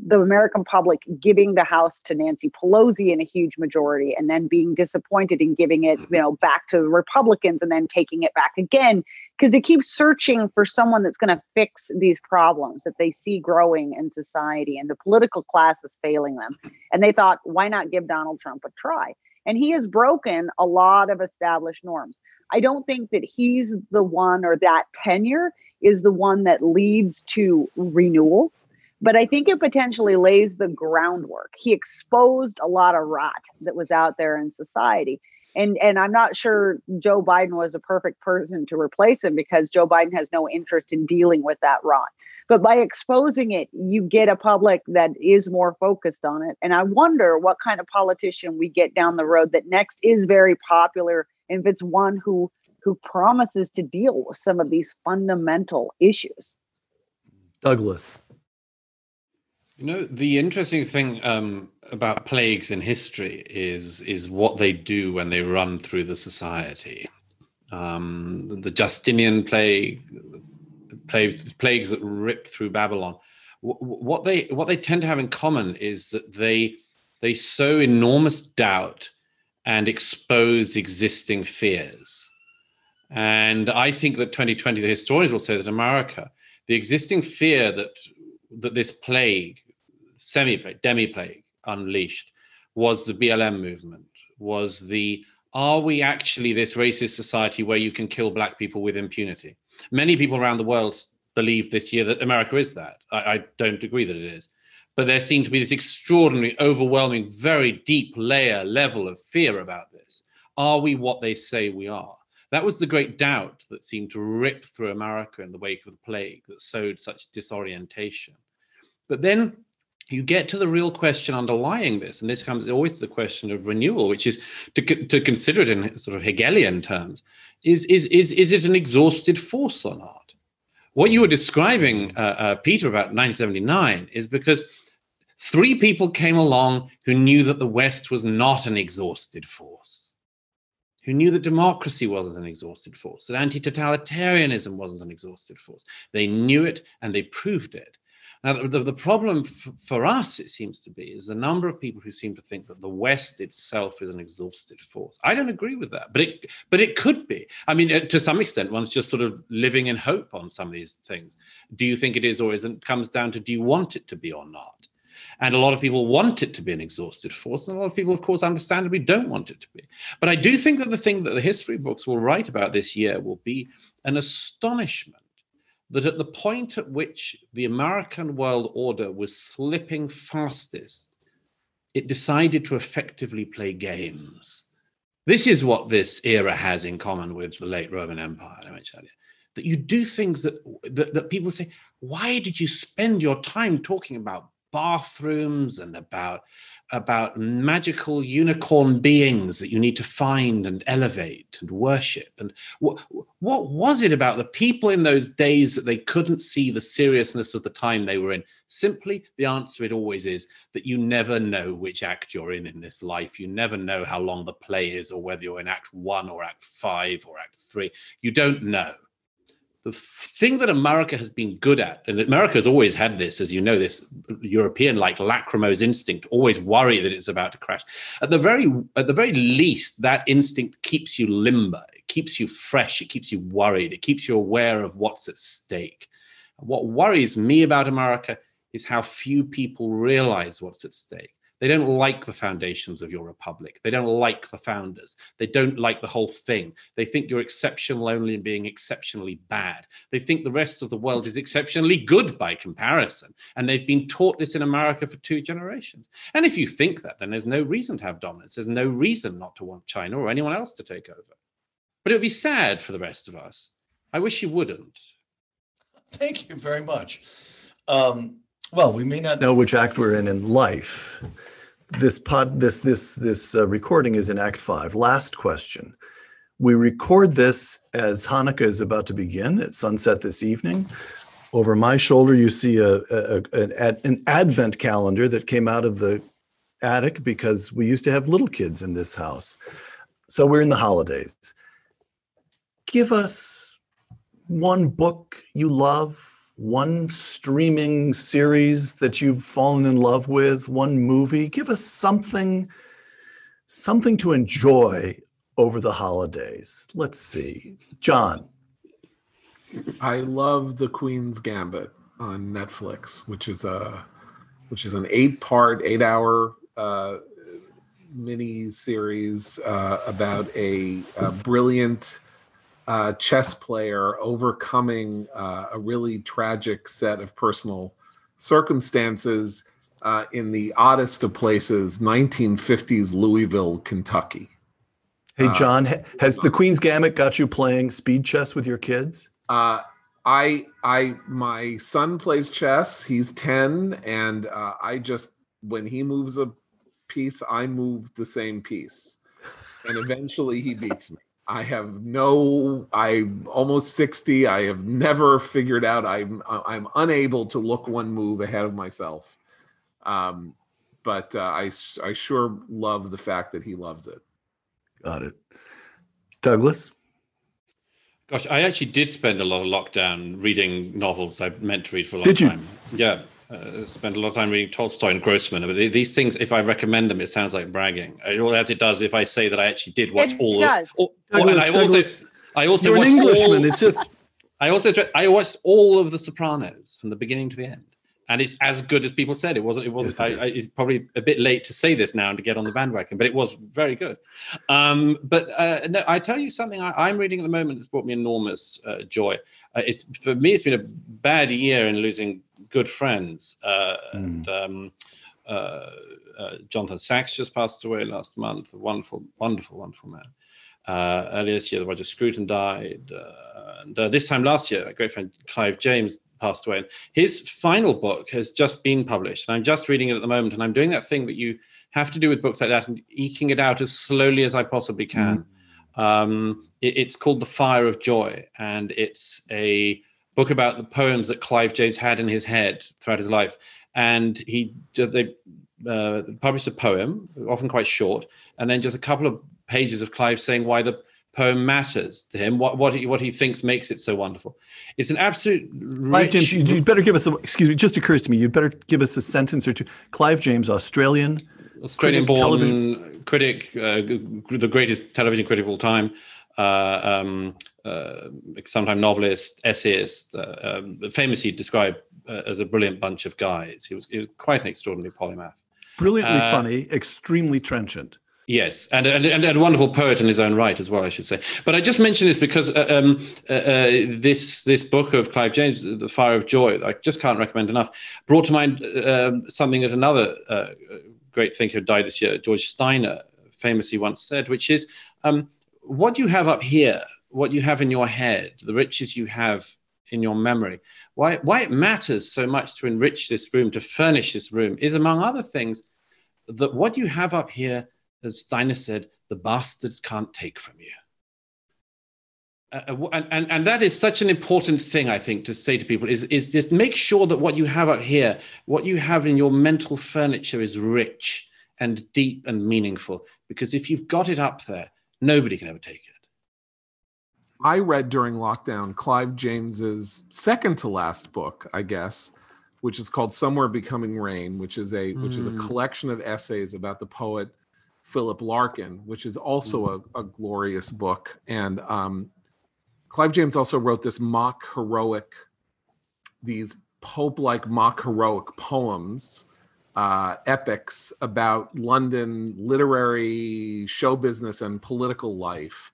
[SPEAKER 3] the American public giving the House to Nancy Pelosi in a huge majority and then being disappointed in giving it, you know, back to the Republicans and then taking it back again because they keep searching for someone that's going to fix these problems that they see growing in society and the political class is failing them. And they thought, why not give Donald Trump a try? And he has broken a lot of established norms. I don't think that he's the one or that tenure is the one that leads to renewal but I think it potentially lays the groundwork. He exposed a lot of rot that was out there in society. And, and I'm not sure Joe Biden was a perfect person to replace him because Joe Biden has no interest in dealing with that rot. But by exposing it, you get a public that is more focused on it. And I wonder what kind of politician we get down the road that next is very popular, and if it's one who who promises to deal with some of these fundamental issues.
[SPEAKER 1] Douglas.
[SPEAKER 4] You know, the interesting thing um, about plagues in history is is what they do when they run through the society. Um, the, Justinian plague, plagues, plagues that ripped through Babylon. what they what they tend to have in common is that they they sow enormous doubt and expose existing fears. And I think that 2020, the historians will say that America, the existing fear that that this plague semi-plague, demi-plague unleashed was the BLM movement, was the are we actually this racist society where you can kill black people with impunity? Many people around the world believe this year that America is that. I, I don't agree that it is. But there seemed to be this extraordinary, overwhelming, very deep layer level of fear about this. Are we what they say we are? That was the great doubt that seemed to rip through America in the wake of the plague that sowed such disorientation. But then you get to the real question underlying this, and this comes always to the question of renewal, which is to, to consider it in sort of Hegelian terms: is is is is it an exhausted force or not? What you were describing, uh, uh, Peter, about 1979 is because three people came along who knew that the West was not an exhausted force, who knew that democracy wasn't an exhausted force, that anti-totalitarianism wasn't an exhausted force. They knew it and they proved it. Now, the, the problem f- for us, it seems to be, is the number of people who seem to think that the West itself is an exhausted force. I don't agree with that, but it, but it could be. I mean, uh, to some extent, one's just sort of living in hope on some of these things. Do you think it is or isn't? Comes down to do you want it to be or not? And a lot of people want it to be an exhausted force. And a lot of people, of course, understandably don't want it to be. But I do think that the thing that the history books will write about this year will be an astonishment that at the point at which the American world order was slipping fastest, it decided to effectively play games. This is what this era has in common with the late Roman Empire, I mentioned earlier. That you do things that, that, that people say, why did you spend your time talking about bathrooms and about about magical unicorn beings that you need to find and elevate and worship. And what what was it about the people in those days that they couldn't see the seriousness of the time they were in? Simply the answer it always is that you never know which act you're in in this life. You never know how long the play is or whether you're in act 1 or act 5 or act 3 you don't know the thing that America has been good at, and America has always had this, as you know, this European like lachrymose instinct, always worry that it's about to crash. At the very at the very least, that instinct keeps you limber, it keeps you fresh, it keeps you worried, it keeps you aware of what's at stake. What worries me about America is how few people realize what's at stake. They don't like the foundations of your republic. They don't like the founders. They don't like the whole thing. They think you're exceptional only in being exceptionally bad. They think the rest of the world is exceptionally good by comparison. And they've been taught this in America for two generations. And if you think that, then there's no reason to have dominance. There's no reason not to want China or anyone else to take over. But it would be sad for the rest of us. I wish you wouldn't.
[SPEAKER 9] Thank you very much. Um, well, we may not
[SPEAKER 1] know which act we're in in life. This pod, this this this uh, recording is in Act Five. Last question. We record this as Hanukkah is about to begin at sunset this evening. Over my shoulder, you see a, a, an, an advent calendar that came out of the attic because we used to have little kids in this house. So we're in the holidays. Give us one book you love, one streaming series that you've fallen in love with, one movie. Give us something, something to enjoy over the holidays. Let's see. John.
[SPEAKER 2] I love The Queen's Gambit on Netflix, which is a which is an eight-part, eight-hour uh, mini series uh, about a, a brilliant uh, chess player overcoming uh, a really tragic set of personal circumstances uh, in the oddest of places, 1950s Louisville, Kentucky.
[SPEAKER 1] Hey, uh, John, has the Queen's Gambit got you playing speed chess with your kids?
[SPEAKER 2] Uh, I, I, my son plays chess. He's 10, and uh, I just, when he moves a piece, I move the same piece. And eventually he beats me. I have no. I'm almost sixty. I have never figured out. I'm I'm unable to look one move ahead of myself. Um, but uh, I I sure love the fact that he loves it.
[SPEAKER 1] Got it, Douglas.
[SPEAKER 4] Gosh, I actually did spend a lot of lockdown reading novels I meant to read for a long
[SPEAKER 1] did you?
[SPEAKER 4] time. Yeah, uh, spent a lot of time reading Tolstoy and Grossman. But these things, if I recommend them, it sounds like bragging, as it does if I say that I actually did watch
[SPEAKER 3] it
[SPEAKER 4] all.
[SPEAKER 3] Does.
[SPEAKER 4] All,
[SPEAKER 1] Douglas,
[SPEAKER 4] and I
[SPEAKER 1] Douglas,
[SPEAKER 4] also, I also
[SPEAKER 1] you're an Englishman.
[SPEAKER 4] All,
[SPEAKER 1] it's just.
[SPEAKER 4] I also I watched all of The Sopranos from the beginning to the end, and it's as good as people said. It wasn't. It wasn't.
[SPEAKER 1] Yes, it
[SPEAKER 4] I, I, it's probably a bit late to say this now and to get on the bandwagon, but it was very good. Um, but uh, no, I tell you something. I, am reading at the moment that's brought me enormous uh, joy. Uh, it's for me. It's been a bad year in losing good friends. Uh, mm. And um, uh, uh, Jonathan Sacks just passed away last month. A wonderful, wonderful, wonderful man. Uh, earlier this year, Roger Scruton died. And uh, this time last year, a great friend Clive James passed away. And his final book has just been published. And I'm just reading it at the moment. And I'm doing that thing that you have to do with books like that and eking it out as slowly as I possibly can. Mm. Um, it, it's called The Fire of Joy. And it's a book about the poems that Clive James had in his head throughout his life. And he they uh, published a poem, often quite short, and then just a couple of pages of Clive saying why the poem matters to him, what what he, what he thinks makes it so wonderful. It's an absolute.
[SPEAKER 1] Clive James, you, would better give us. A, excuse me, it just occurs to me. You'd better give us a sentence or two. Clive James, Australian.
[SPEAKER 4] Australian-born television. critic, uh, the greatest television critic of all time, uh, um, uh, sometime novelist, essayist, uh, um, famously described uh, as a brilliant bunch of guys. He was, he was quite an extraordinary polymath.
[SPEAKER 1] Brilliantly uh, funny, extremely trenchant.
[SPEAKER 4] Yes, and, and, and a wonderful poet in his own right as well, I should say. But I just mention this because uh, um, uh, uh, this this book of Clive James, The Fire of Joy, I just can't recommend enough. Brought to mind um, something that another uh, great thinker died this year, George Steiner, famously once said, which is, um, "What you have up here, what you have in your head, the riches you have in your memory. Why, why it matters so much to enrich this room, to furnish this room, is among other things that what you have up here, as Steiner said, the bastards can't take from you. Uh, uh and, and, and that is such an important thing, I think, to say to people is, is just make sure that what you have up here, what you have in your mental furniture is rich and deep and meaningful. Because if you've got it up there, nobody can ever take it.
[SPEAKER 2] I read during lockdown Clive James's second to last book, I guess, which is called Somewhere Becoming Rain, which is a mm. which is a hmm. collection of essays about the poet Philip Larkin, which is also mm. a, a, glorious book. And um, Clive James also wrote this mock heroic, these Pope-like mock heroic poems, uh, epics about London literary, show business, and political life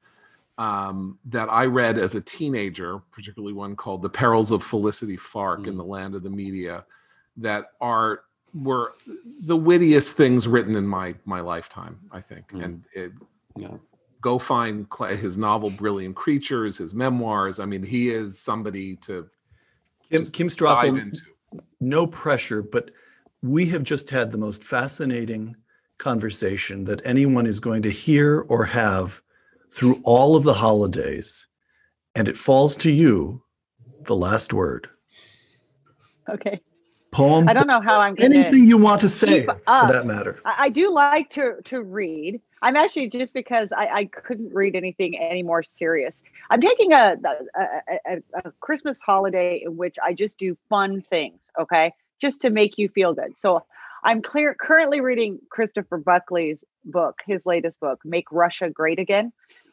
[SPEAKER 2] um, that I read as a teenager, particularly one called "The Perils of Felicity Fark mm. in the Land of the Media," that are were the wittiest things written in my my lifetime. I think, mm. and it, yeah. go find his novel "Brilliant Creatures," his memoirs. I mean, he is somebody to
[SPEAKER 1] Kim, Kim Strassel. No pressure, but we have just had the most fascinating conversation that anyone is going to hear or have through all of the holidays, and it falls to you the last word.
[SPEAKER 3] Okay.
[SPEAKER 1] Poem.
[SPEAKER 3] I don't know how I'm
[SPEAKER 1] going anything you want to say for that matter.
[SPEAKER 3] I, I, do like to to read. I'm actually just because I, I couldn't read anything any more serious. I'm taking a a, a a Christmas holiday in which I just do fun things. Okay, just to make you feel good. So I'm clear currently reading Christopher Buckley's book, his latest book, Make Russia Great Again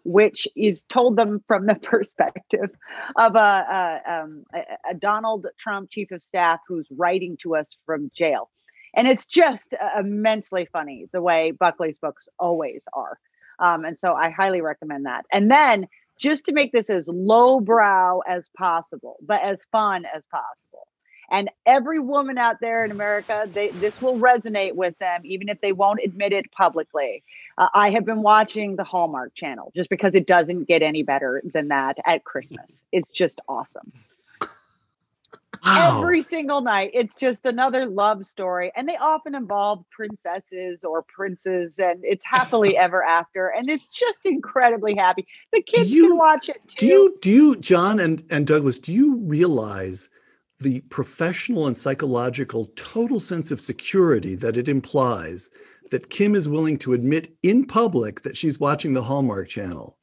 [SPEAKER 3] which is told them from the perspective of a, a, um, a, Donald Trump chief of staff who's writing to us from jail. And it's just immensely funny the way Buckley's books always are. Um, and so I highly recommend that. And then just to make this as lowbrow as possible, but as fun as possible, and every woman out there in America, they, this will resonate with them, even if they won't admit it publicly. Uh, I have been watching the Hallmark Channel just because it doesn't get any better than that at Christmas. It's just awesome. Wow. Every single night, it's just another love story, and they often involve princesses or princes, and it's happily ever after, and it's just incredibly happy. The kids you, can watch it too.
[SPEAKER 1] Do you, do you, John and and Douglas? Do you realize the professional and psychological total sense of security that it implies that Kim is willing to admit in public that she's watching the Hallmark Channel.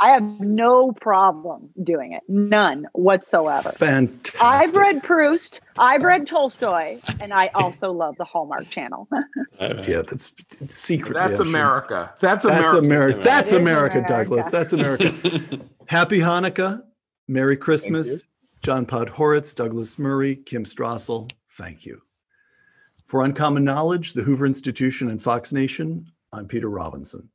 [SPEAKER 3] I have no problem doing it. None whatsoever.
[SPEAKER 1] Fantastic.
[SPEAKER 3] I've read Proust, I've read Tolstoy, and I also love the Hallmark Channel.
[SPEAKER 1] yeah, that's secret.
[SPEAKER 2] That's America. That's
[SPEAKER 1] America.
[SPEAKER 2] That's
[SPEAKER 1] America. That's America, Douglas. That's America. Happy Hanukkah. Merry Christmas. John Podhoretz, Douglas Murray, Kim Strassel, thank you. For Uncommon Knowledge, the Hoover Institution, and Fox Nation, I'm Peter Robinson.